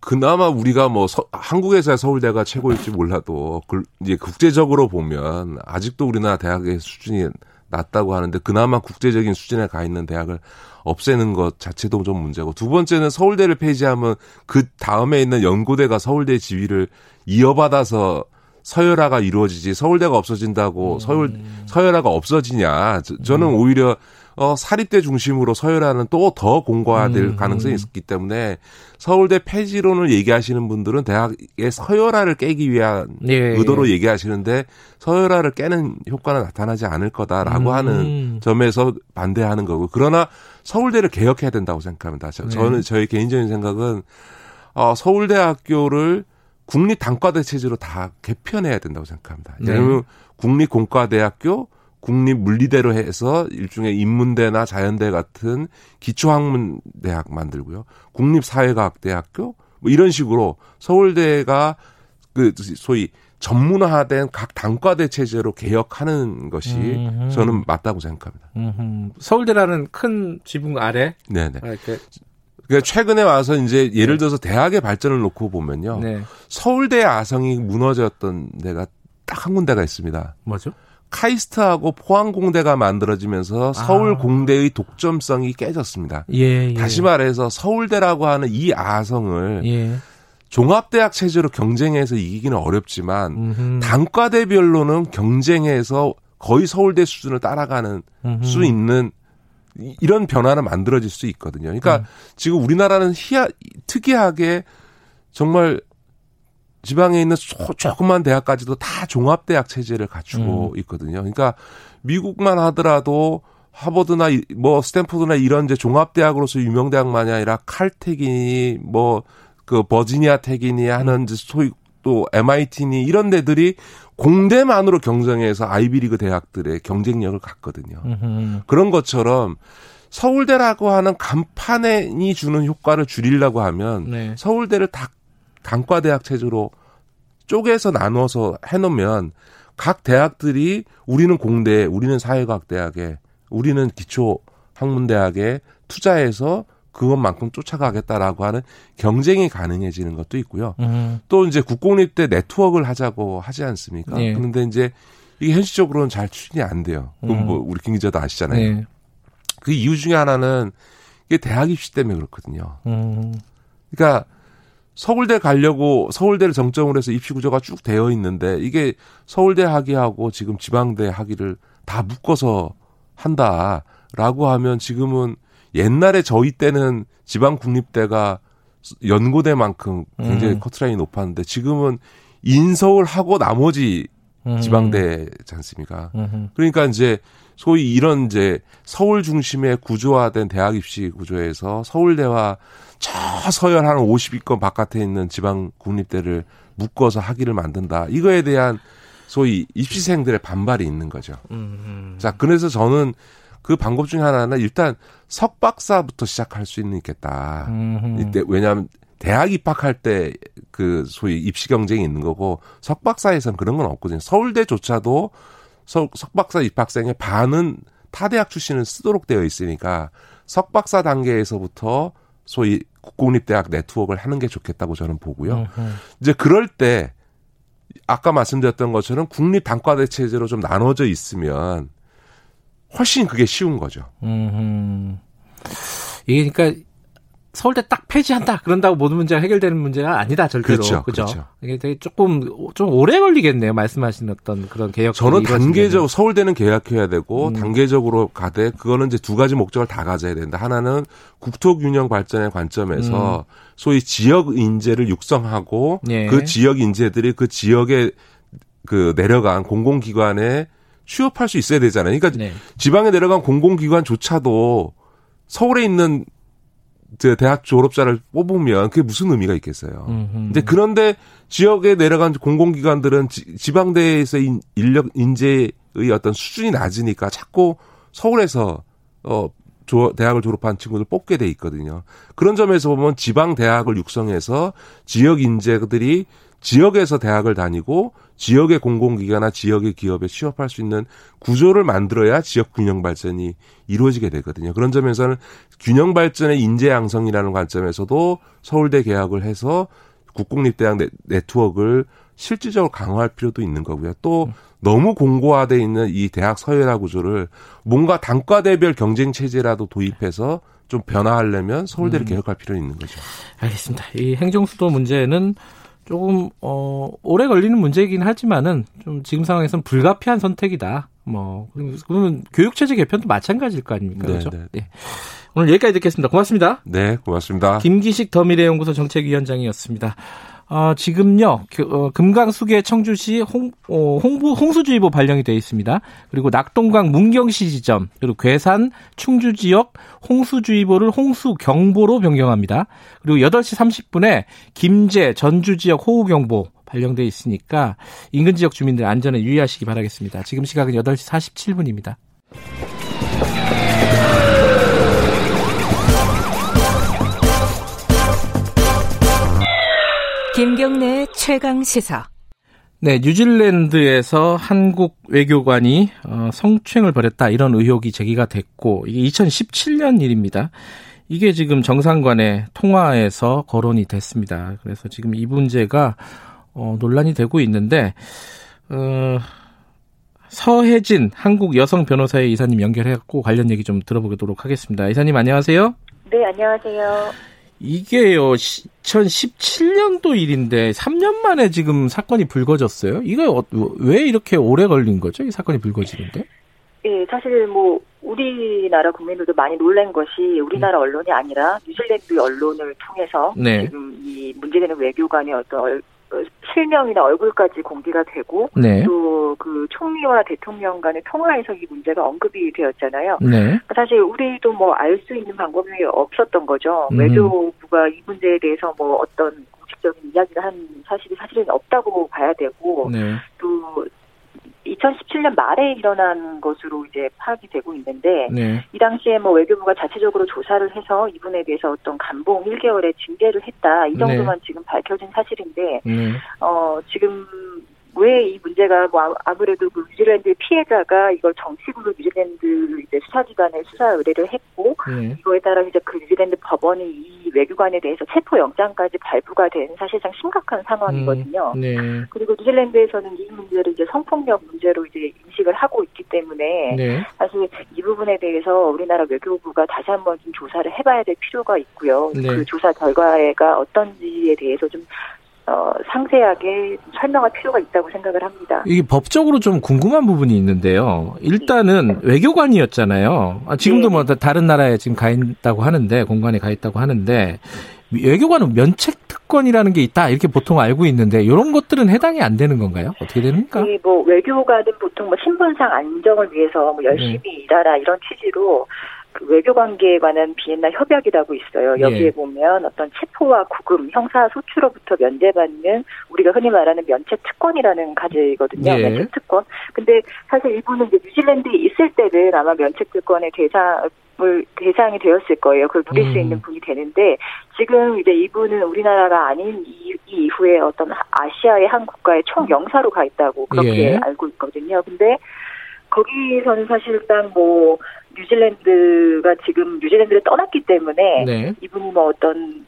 그나마 우리가 뭐 서- 한국에서야 서울대가 최고일지 몰라도 그 이제 국제적으로 보면 아직도 우리나라 대학의 수준이 낮다고 하는데 그나마 국제적인 수준에 가 있는 대학을 없애는 것 자체도 좀 문제고 두 번째는 서울대를 폐지하면 그 다음에 있는 연고대가 서울대 지위를 이어받아서 서열화가 이루어지지 서울대가 없어진다고 서울 서열화가 없어지냐. 저, 저는 오히려 어 사립대 중심으로 서열화는 또 더 공고화될 음. 가능성이 있기 때문에 서울대 폐지론을 얘기하시는 분들은 대학의 서열화를 깨기 위한 예, 의도로 예. 얘기하시는데 서열화를 깨는 효과는 나타나지 않을 거다라고 음. 하는 점에서 반대하는 거고 그러나 서울대를 개혁해야 된다고 생각합니다. 저, 네. 저는 저의 개인적인 생각은 어, 서울대학교를 국립 단과대 체제로 다 개편해야 된다고 생각합니다. 네. 예를 들면 국립 공과대학교, 국립물리대로 해서 일종의 인문대나 자연대 같은 기초학문대학 만들고요. 국립사회과학대학교 뭐 이런 식으로 서울대가 그 소위 전문화된 각 단과대 체제로 개혁하는 것이 음흠. 저는 맞다고 생각합니다. 음흠. 서울대라는 큰 지붕 아래 네네. 이렇게 그러니까 최근에 와서 이제 예를 들어서 대학의 발전을 놓고 보면요. 네 서울대 아성이 무너졌던 데가 딱 한 군데가 있습니다. 뭐죠? 카이스트하고 포항공대가 만들어지면서 서울 아. 공대의 독점성이 깨졌습니다. 예, 예. 다시 말해서 서울대라고 하는 이 아성을 예. 종합대학 체제로 경쟁해서 이기기는 어렵지만 음흠. 단과대별로는 경쟁해서 거의 서울대 수준을 따라가는 음흠. 수 있는 이- 이런 변화는 만들어질 수 있거든요. 그러니까 음. 지금 우리나라는 희야, 특이하게 정말 지방에 있는 조, 조그만 대학까지도 다 종합대학 체제를 갖추고 음. 있거든요. 그러니까 미국만 하더라도 하버드나 이- 뭐 스탠포드나 이런 이제 종합대학으로서 유명 대학만이 아니라 칼텍이니 뭐 그 버지니아 텍이니 하는 이제 소위 또 MIT니 이런 데들이 공대만으로 경쟁해서 아이비리그 대학들의 경쟁력을 갖거든요. 음흠. 그런 것처럼 서울대라고 하는 간판이 주는 효과를 줄이려고 하면 네. 서울대를 다 단과대학 체제로 쪼개서 나눠서 해놓으면 각 대학들이 우리는 공대, 우리는 사회과학대학에, 우리는 기초 학문대학에 투자해서 그것만큼 쫓아가겠다라고 하는 경쟁이 가능해지는 것도 있고요. 음. 또 이제 국공립대 네트워크를 하자고 하지 않습니까? 네. 그런데 이제 이게 현실적으로는 잘 추진이 안 돼요. 그건 음. 뭐 우리 김 기자도 아시잖아요. 네. 그 이유 중에 하나는 이게 대학 입시 때문에 그렇거든요. 음. 그러니까 서울대 가려고 서울대를 정점으로 해서 입시 구조가 쭉 되어 있는데 이게 서울대 학위하고 지금 지방대 학위를 다 묶어서 한다라고 하면 지금은 옛날에 저희 때는 지방 국립대가 연고대만큼 굉장히 음. 커트라인이 높았는데 지금은 인서울 하고 나머지 음. 지방대지 않습니까? 음흠. 그러니까 이제 소위 이런 이제 서울 중심의 구조화된 대학 입시 구조에서 서울대와 저 서열 한 50위권 바깥에 있는 지방 국립대를 묶어서 학위를 만든다. 이거에 대한 소위 입시생들의 반발이 있는 거죠. 음. 자, 그래서 저는 그 방법 중에 하나는 일단 석박사부터 시작할 수 있는 있겠다. 이때 왜냐하면 대학 입학할 때 그 소위 입시 경쟁이 있는 거고 석박사에서는 그런 건 없거든요. 서울대조차도 석, 석박사 입학생의 반은 타 대학 출신을 쓰도록 되어 있으니까 석박사 단계에서부터 소위 국공립대학 네트워크를 하는 게 좋겠다고 저는 보고요. 음흠. 이제 그럴 때 아까 말씀드렸던 것처럼 국립 단과대 체제로 좀 나눠져 있으면 훨씬 그게 쉬운 거죠. 음흠. 이게 그러니까 서울대 딱 폐지한다 그런다고 모든 문제가 해결되는 문제가 아니다 절대로 그렇죠, 그죠? 그렇죠. 이게 되게 조금 좀 오래 걸리겠네요 말씀하신 어떤 그런 개혁 저는 단계적 서울대는 계약해야 되고 음. 단계적으로 가되 그거는 이제 두 가지 목적을 다 가져야 된다. 하나는 국토 균형 발전의 관점에서 소위 지역 인재를 육성하고 음. 예. 그 지역 인재들이 그 지역에 그 내려간 공공기관에 취업할 수 있어야 되잖아요. 그러니까 네. 지방에 내려간 공공기관조차도 서울에 있는 저 대학 졸업자를 뽑으면 그게 무슨 의미가 있겠어요. 음흠. 근데 그런데 지역에 내려간 공공기관들은 지, 지방대에서 인, 인력 인재의 어떤 수준이 낮으니까 자꾸 서울에서 어 조, 대학을 졸업한 친구들 뽑게 돼 있거든요. 그런 점에서 보면 지방 대학을 육성해서 지역 인재들이 지역에서 대학을 다니고 지역의 공공기관이나 지역의 기업에 취업할 수 있는 구조를 만들어야 지역 균형 발전이 이루어지게 되거든요. 그런 점에서는 균형 발전의 인재 양성이라는 관점에서도 서울대 계약을 해서 국공립대학 네, 네트워크를 실질적으로 강화할 필요도 있는 거고요. 또 너무 공고화돼 있는 이 대학 서열화 구조를 뭔가 단과대별 경쟁 체제라도 도입해서 좀 변화하려면 서울대를 개혁할 필요는 있는 거죠. 알겠습니다. 이 행정수도 문제는 조금 어 오래 걸리는 문제이긴 하지만은 좀 지금 상황에서는 불가피한 선택이다. 뭐 그러면 교육 체제 개편도 마찬가지일 거 아닙니까? 네, 그렇죠? 네. 네. 오늘 여기까지 듣겠습니다. 고맙습니다. 네, 고맙습니다. 김기식 더미래연구소 정책위원장이었습니다. 어, 지금요, 그, 어, 금강수계 청주시 홍, 어, 홍부, 홍수주의보 발령이 되어 있습니다. 그리고 낙동강 문경시 지점, 그리고 괴산, 충주 지역 홍수주의보를 홍수경보로 변경합니다. 그리고 8시 30분에 김제, 전주 지역 호우경보 발령돼 있으니까 인근 지역 주민들 안전에 유의하시기 바라겠습니다. 지금 시각은 8시 47분입니다. 김경래 최강 시사. 네, 뉴질랜드에서 한국 외교관이 어, 성추행을 벌였다 이런 의혹이 제기가 됐고 이게 2017년 일입니다. 이게 지금 정상관의 통화에서 거론이 됐습니다. 그래서 지금 이 문제가 어, 논란이 되고 있는데 어, 서혜진 한국 여성 변호사의 이사님 연결해갖고 관련 얘기 좀 들어보도록 하겠습니다. 이사님 안녕하세요. 네, 안녕하세요. 이게요, 2017년도 일인데 3년 만에 지금 사건이 불거졌어요. 이거 어- 왜 이렇게 오래 걸린 거죠? 이 사건이 불거지는데? 예, 사실 뭐 우리나라 국민들도 많이 놀란 것이 우리나라 언론이 아니라 뉴질랜드 언론을 통해서 네. 지금 이 문제되는 외교관의 어떤 실명이나 얼굴까지 공개가 되고 네. 또그 총리와 대통령 간의 통화에서 이 문제가 언급이 되었잖아요. 네. 사실 우리도 뭐 알 수 있는 방법이 없었던 거죠. 음. 외교부가 이 문제에 대해서 뭐 어떤 공식적인 이야기를 한 사실이 사실은 없다고 봐야 되고 네. 또 2017년 말에 일어난 것으로 이제 파악이 되고 있는데 네. 이 당시에 뭐 외교부가 자체적으로 조사를 해서 이분에 대해서 어떤 감봉 1개월의 징계를 했다 이 정도만 지금 밝혀진 사실인데 네. 어 지금 왜 이 문제가 뭐 아- 아무래도 그 뉴질랜드 피해자가 이걸 정식으로 뉴질랜드 이제 수사기관에 수사 의뢰를 했고 네. 이거에 따라 이제 그 뉴질랜드 법원이 이 외교관에 대해서 체포 영장까지 발부가 된 사실상 심각한 상황이거든요. 음, 네. 그리고 뉴질랜드에서는 이 문제를 이제 성폭력 문제로 이제 인식을 하고 있기 때문에 네. 사실 이 부분에 대해서 우리나라 외교부가 다시 한번 좀 조사를 해봐야 될 필요가 있고요. 네. 그 조사 결과가 어떤지에 대해서 좀 어, 상세하게 설명할 필요가 있다고 생각을 합니다. 이게 법적으로 좀 궁금한 부분이 있는데요. 일단은 외교관이었잖아요. 아, 지금도 뭐 다른 나라에 지금 가 있다고 하는데 공간에 가 있다고 하는데 외교관은 면책 특권이라는 게 있다 이렇게 보통 알고 있는데 이런 것들은 해당이 안 되는 건가요? 어떻게 됩니까? 이뭐 외교관은 보통 뭐 신분상 안정을 위해서 뭐 열심히 네. 일하라 이런 취지로 그 외교 관계에 관한 비엔나 협약이라고 있어요. 여기에 예. 보면 어떤 체포와 구금, 형사 소추로부터 면제받는 우리가 흔히 말하는 면책 특권이라는 가지거든요. 예. 면책 특권. 근데 사실 일본은 이제 뉴질랜드에 있을 때는 아마 면책 특권의 대상 을 대상이 되었을 거예요. 그걸 누릴 수 음. 있는 분이 되는데 지금 이제 이분은 우리나라가 아닌 이, 이 이후에 어떤 아시아의 한 국가의 총 영사로 가 있다고 그렇게 예. 알고 있거든요. 근데 거기서는 사실상 뭐 뉴질랜드가 지금 뉴질랜드를 떠났기 때문에 네. 이분이 뭐 어떤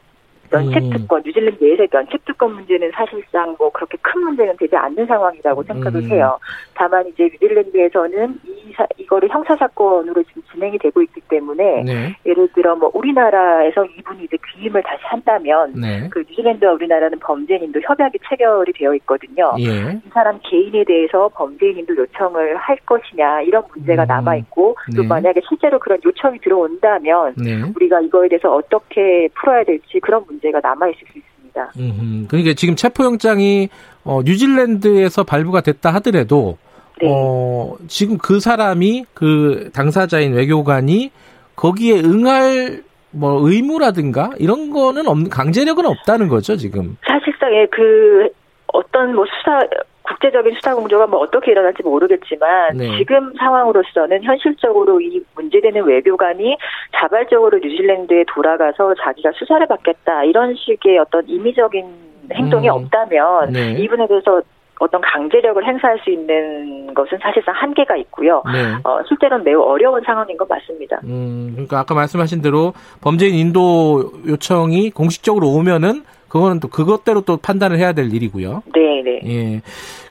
면책 음. 특권, 뉴질랜드 내에서의 면책 특권 문제는 사실상 뭐 그렇게 큰 문제는 되지 않는 상황이라고 생각을 음. 해요. 다만 이제 뉴질랜드에서는 이 사, 이거를 형사 사건으로 지금 진행이 되고 있기 때문에 네. 예를 들어 뭐 우리나라에서 이분이 이제 귀임을 다시 한다면 네. 그 뉴질랜드와 우리나라는 범죄인도 협약이 체결이 되어 있거든요. 예. 이 사람 개인에 대해서 범죄인도 요청을 할 것이냐 이런 문제가 음. 남아 있고 또 네. 만약에 실제로 그런 요청이 들어온다면 네. 우리가 이거에 대해서 어떻게 풀어야 될지 그런 문제 가 남아 있을 수 있습니다. 음흠. 그러니까 지금 체포영장이 어, 뉴질랜드에서 발부가 됐다 하더라도 네. 어, 지금 그 사람이 그 당사자인 외교관이 거기에 응할 뭐 의무라든가 이런 거는 없는 강제력은 없다는 거죠 지금. 사실상 예, 그 어떤 뭐 수사 국제적인 수사 공조가 뭐 어떻게 일어날지 모르겠지만 네. 지금 상황으로서는 현실적으로 이 문제되는 외교관이 자발적으로 뉴질랜드에 돌아가서 자기가 수사를 받겠다 이런 식의 어떤 임의적인 행동이 음. 없다면 네. 이분에 대해서 어떤 강제력을 행사할 수 있는 것은 사실상 한계가 있고요. 네. 어, 실제로는 매우 어려운 상황인 건 맞습니다. 음, 그러니까 아까 말씀하신 대로 범죄인 인도 요청이 공식적으로 오면은 그거는 또 그것대로 또 판단을 해야 될 일이고요. 네, 네. 예.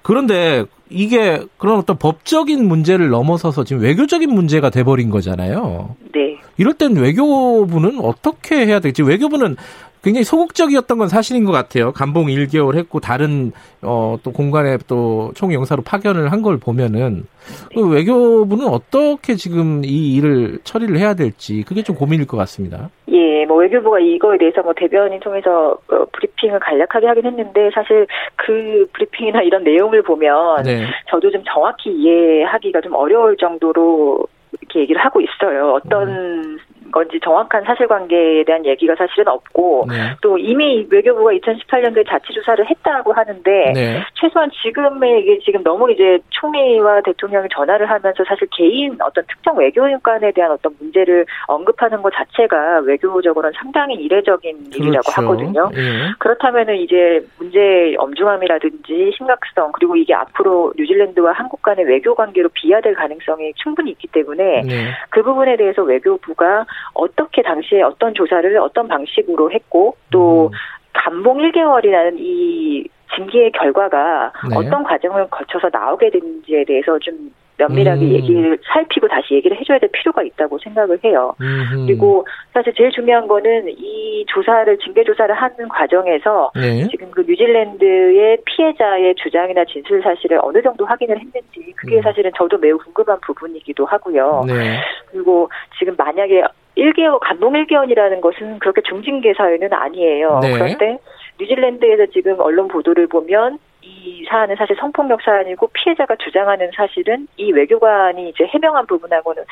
그런데 이게 그런 어떤 법적인 문제를 넘어서서 지금 외교적인 문제가 돼버린 거잖아요. 네. 이럴 땐 외교부는 어떻게 해야 될지 외교부는 굉장히 소극적이었던 건 사실인 것 같아요. 감봉 1개월 했고 다른 어 또 공간에 또 총영사로 파견을 한 걸 보면은 그 외교부는 어떻게 지금 이 일을 처리를 해야 될지 그게 좀 고민일 것 같습니다. 예, 뭐 외교부가 이거에 대해서 뭐 대변인 통해서 어, 브리핑을 간략하게 하긴 했는데 사실 그 브리핑이나 이런 내용을 보면 네. 저도 좀 정확히 이해하기가 좀 어려울 정도로 이렇게 얘기를 하고 있어요. 어떤 건지 정확한 사실관계에 대한 얘기가 사실은 없고 네. 또 이미 외교부가 2018년도에 자체 조사를 했다고 하는데 네. 최소한 지금의 이게 지금 너무 이제 총리와 대통령이 전화를 하면서 사실 개인 어떤 특정 외교관에 대한 어떤 문제를 언급하는 것 자체가 외교적으로는 상당히 이례적인 일이라고 그렇죠. 하거든요. 예. 그렇다면은 이제 문제의 엄중함이라든지 심각성 그리고 이게 앞으로 뉴질랜드와 한국 간의 외교 관계로 비화될 가능성이 충분히 있기 때문에 네. 그 부분에 대해서 외교부가 어떻게 당시에 어떤 조사를 어떤 방식으로 했고 또 음. 감봉 1개월이라는 이 징계의 결과가 네. 어떤 과정을 거쳐서 나오게 되는지에 대해서 좀 면밀하게 음. 얘기를 살피고 다시 얘기를 해줘야 될 필요가 있다고 생각을 해요. 음흠. 그리고 사실 제일 중요한 거는 이 조사를 징계 조사를 하는 과정에서 네. 지금 그 뉴질랜드의 피해자의 주장이나 진술 사실을 어느 정도 확인을 했는지 그게 음. 사실은 저도 매우 궁금한 부분이기도 하고요. 네. 그리고 지금 만약에 1개월 감봉 1개월이라는 것은 그렇게 중징계 사유는 아니에요. 네. 그런데 뉴질랜드에서 지금 언론 보도를 보면 이 사안은 사실 성폭력 사안이고 피해자가 주장하는 사실은 이 외교관이 이제 해명한 부분하고는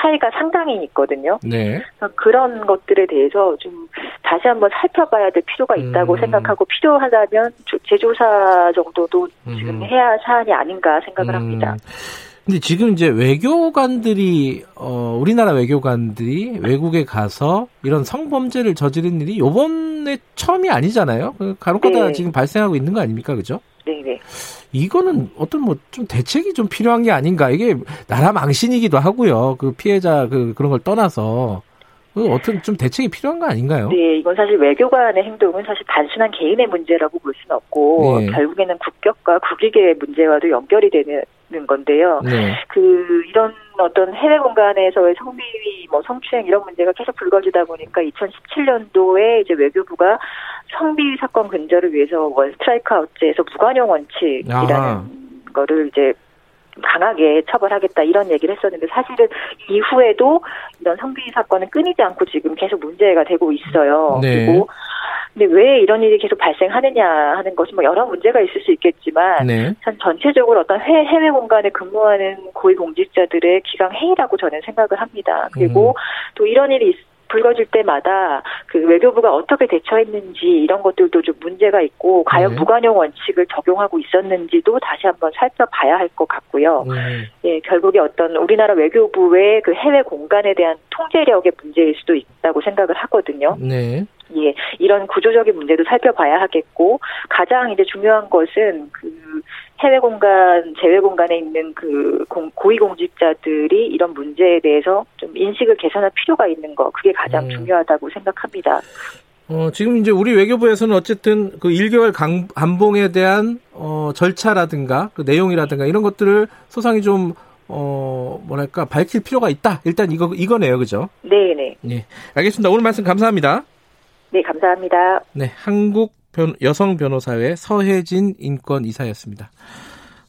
차이가 상당히 있거든요. 네. 그런 것들에 대해서 좀 다시 한번 살펴봐야 될 필요가 있다고 음. 생각하고 필요하다면 조- 재조사 정도도 지금 음. 해야 할 사안이 아닌가 생각을 합니다. 근데 지금 이제 외교관들이 어 우리나라 외교관들이 외국에 가서 이런 성범죄를 저지른 일이 요번에 처음이 아니잖아요. 그 간혹가다 네. 지금 발생하고 있는 거 아닙니까, 그죠? 네네. 이거는 어떤 뭐 좀 대책이 좀 필요한 게 아닌가. 이게 나라 망신이기도 하고요. 그 피해자 그 그런 걸 떠나서 그 어떤 좀 대책이 필요한 거 아닌가요? 네, 이건 사실 외교관의 행동은 사실 단순한 개인의 문제라고 볼 수는 없고 네. 결국에는 국격과 국익의 문제와도 연결이 되는 건데요. 네. 그 이런 어떤 해외 공간에서의 성비위, 뭐 성추행 이런 문제가 계속 불거지다 보니까 2017년도에 이제 외교부가 성비위 사건 근절을 위해서 원 스트라이크 아웃제에서 무관용 원칙이라는 아하. 거를 이제 강하게 처벌하겠다 이런 얘기를 했었는데 사실은 이후에도 이런 성비위 사건은 끊이지 않고 지금 계속 문제가 되고 있어요. 네. 그리고 근데 왜 이런 일이 계속 발생하느냐 하는 것이 뭐 여러 문제가 있을 수 있겠지만 네. 전 전체적으로 어떤 해외, 해외 공간에 근무하는 고위공직자들의 기강 회의라고 저는 생각을 합니다. 그리고 음. 또 이런 일이 있- 불거질 때마다 그 외교부가 어떻게 대처했는지 이런 것들도 좀 문제가 있고 과연 네. 무관용 원칙을 적용하고 있었는지도 다시 한번 살펴봐야 할 것 같고요. 음. 예, 결국에 어떤 우리나라 외교부의 그 해외 공간에 대한 통제력의 문제일 수도 있다고 생각을 하거든요. 네. 예, 이런 구조적인 문제도 살펴봐야 하겠고 가장 이제 중요한 것은 그 해외 공간, 제외 공간에 있는 그 공- 고위 공직자들이 이런 문제에 대해서 좀 인식을 개선할 필요가 있는 거 그게 가장 음. 중요하다고 생각합니다. 어, 지금 이제 우리 외교부에서는 어쨌든 그 1개월 강, 감봉에 대한 어, 절차라든가 그 내용이라든가 이런 것들을 소상히 좀 어, 뭐랄까 밝힐 필요가 있다. 일단 이거 이거네요. 그죠? 네, 네. 예. 알겠습니다. 오늘 말씀 감사합니다. 네, 감사합니다. 네, 한국 변- 여성 변호사회 서혜진 인권 이사였습니다.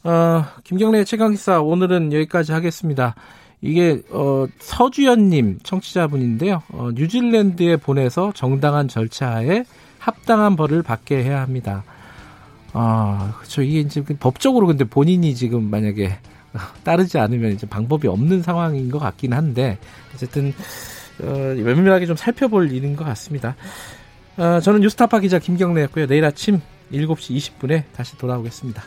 어, 김경래 최강기사 오늘은 여기까지 하겠습니다. 이게 어, 서주연님 청취자분인데요. 어, 뉴질랜드에 보내서 정당한 절차에 합당한 벌을 받게 해야 합니다. 아, 그렇죠. 이게 이제 그 법적으로 근데 본인이 지금 만약에 따르지 않으면 이제 방법이 없는 상황인 것 같긴 한데 어쨌든 어, 면밀하게 좀 살펴볼 일인 것 같습니다. 어, 저는 뉴스타파 기자 김경래였고요. 내일 아침 7시 20분에 다시 돌아오겠습니다.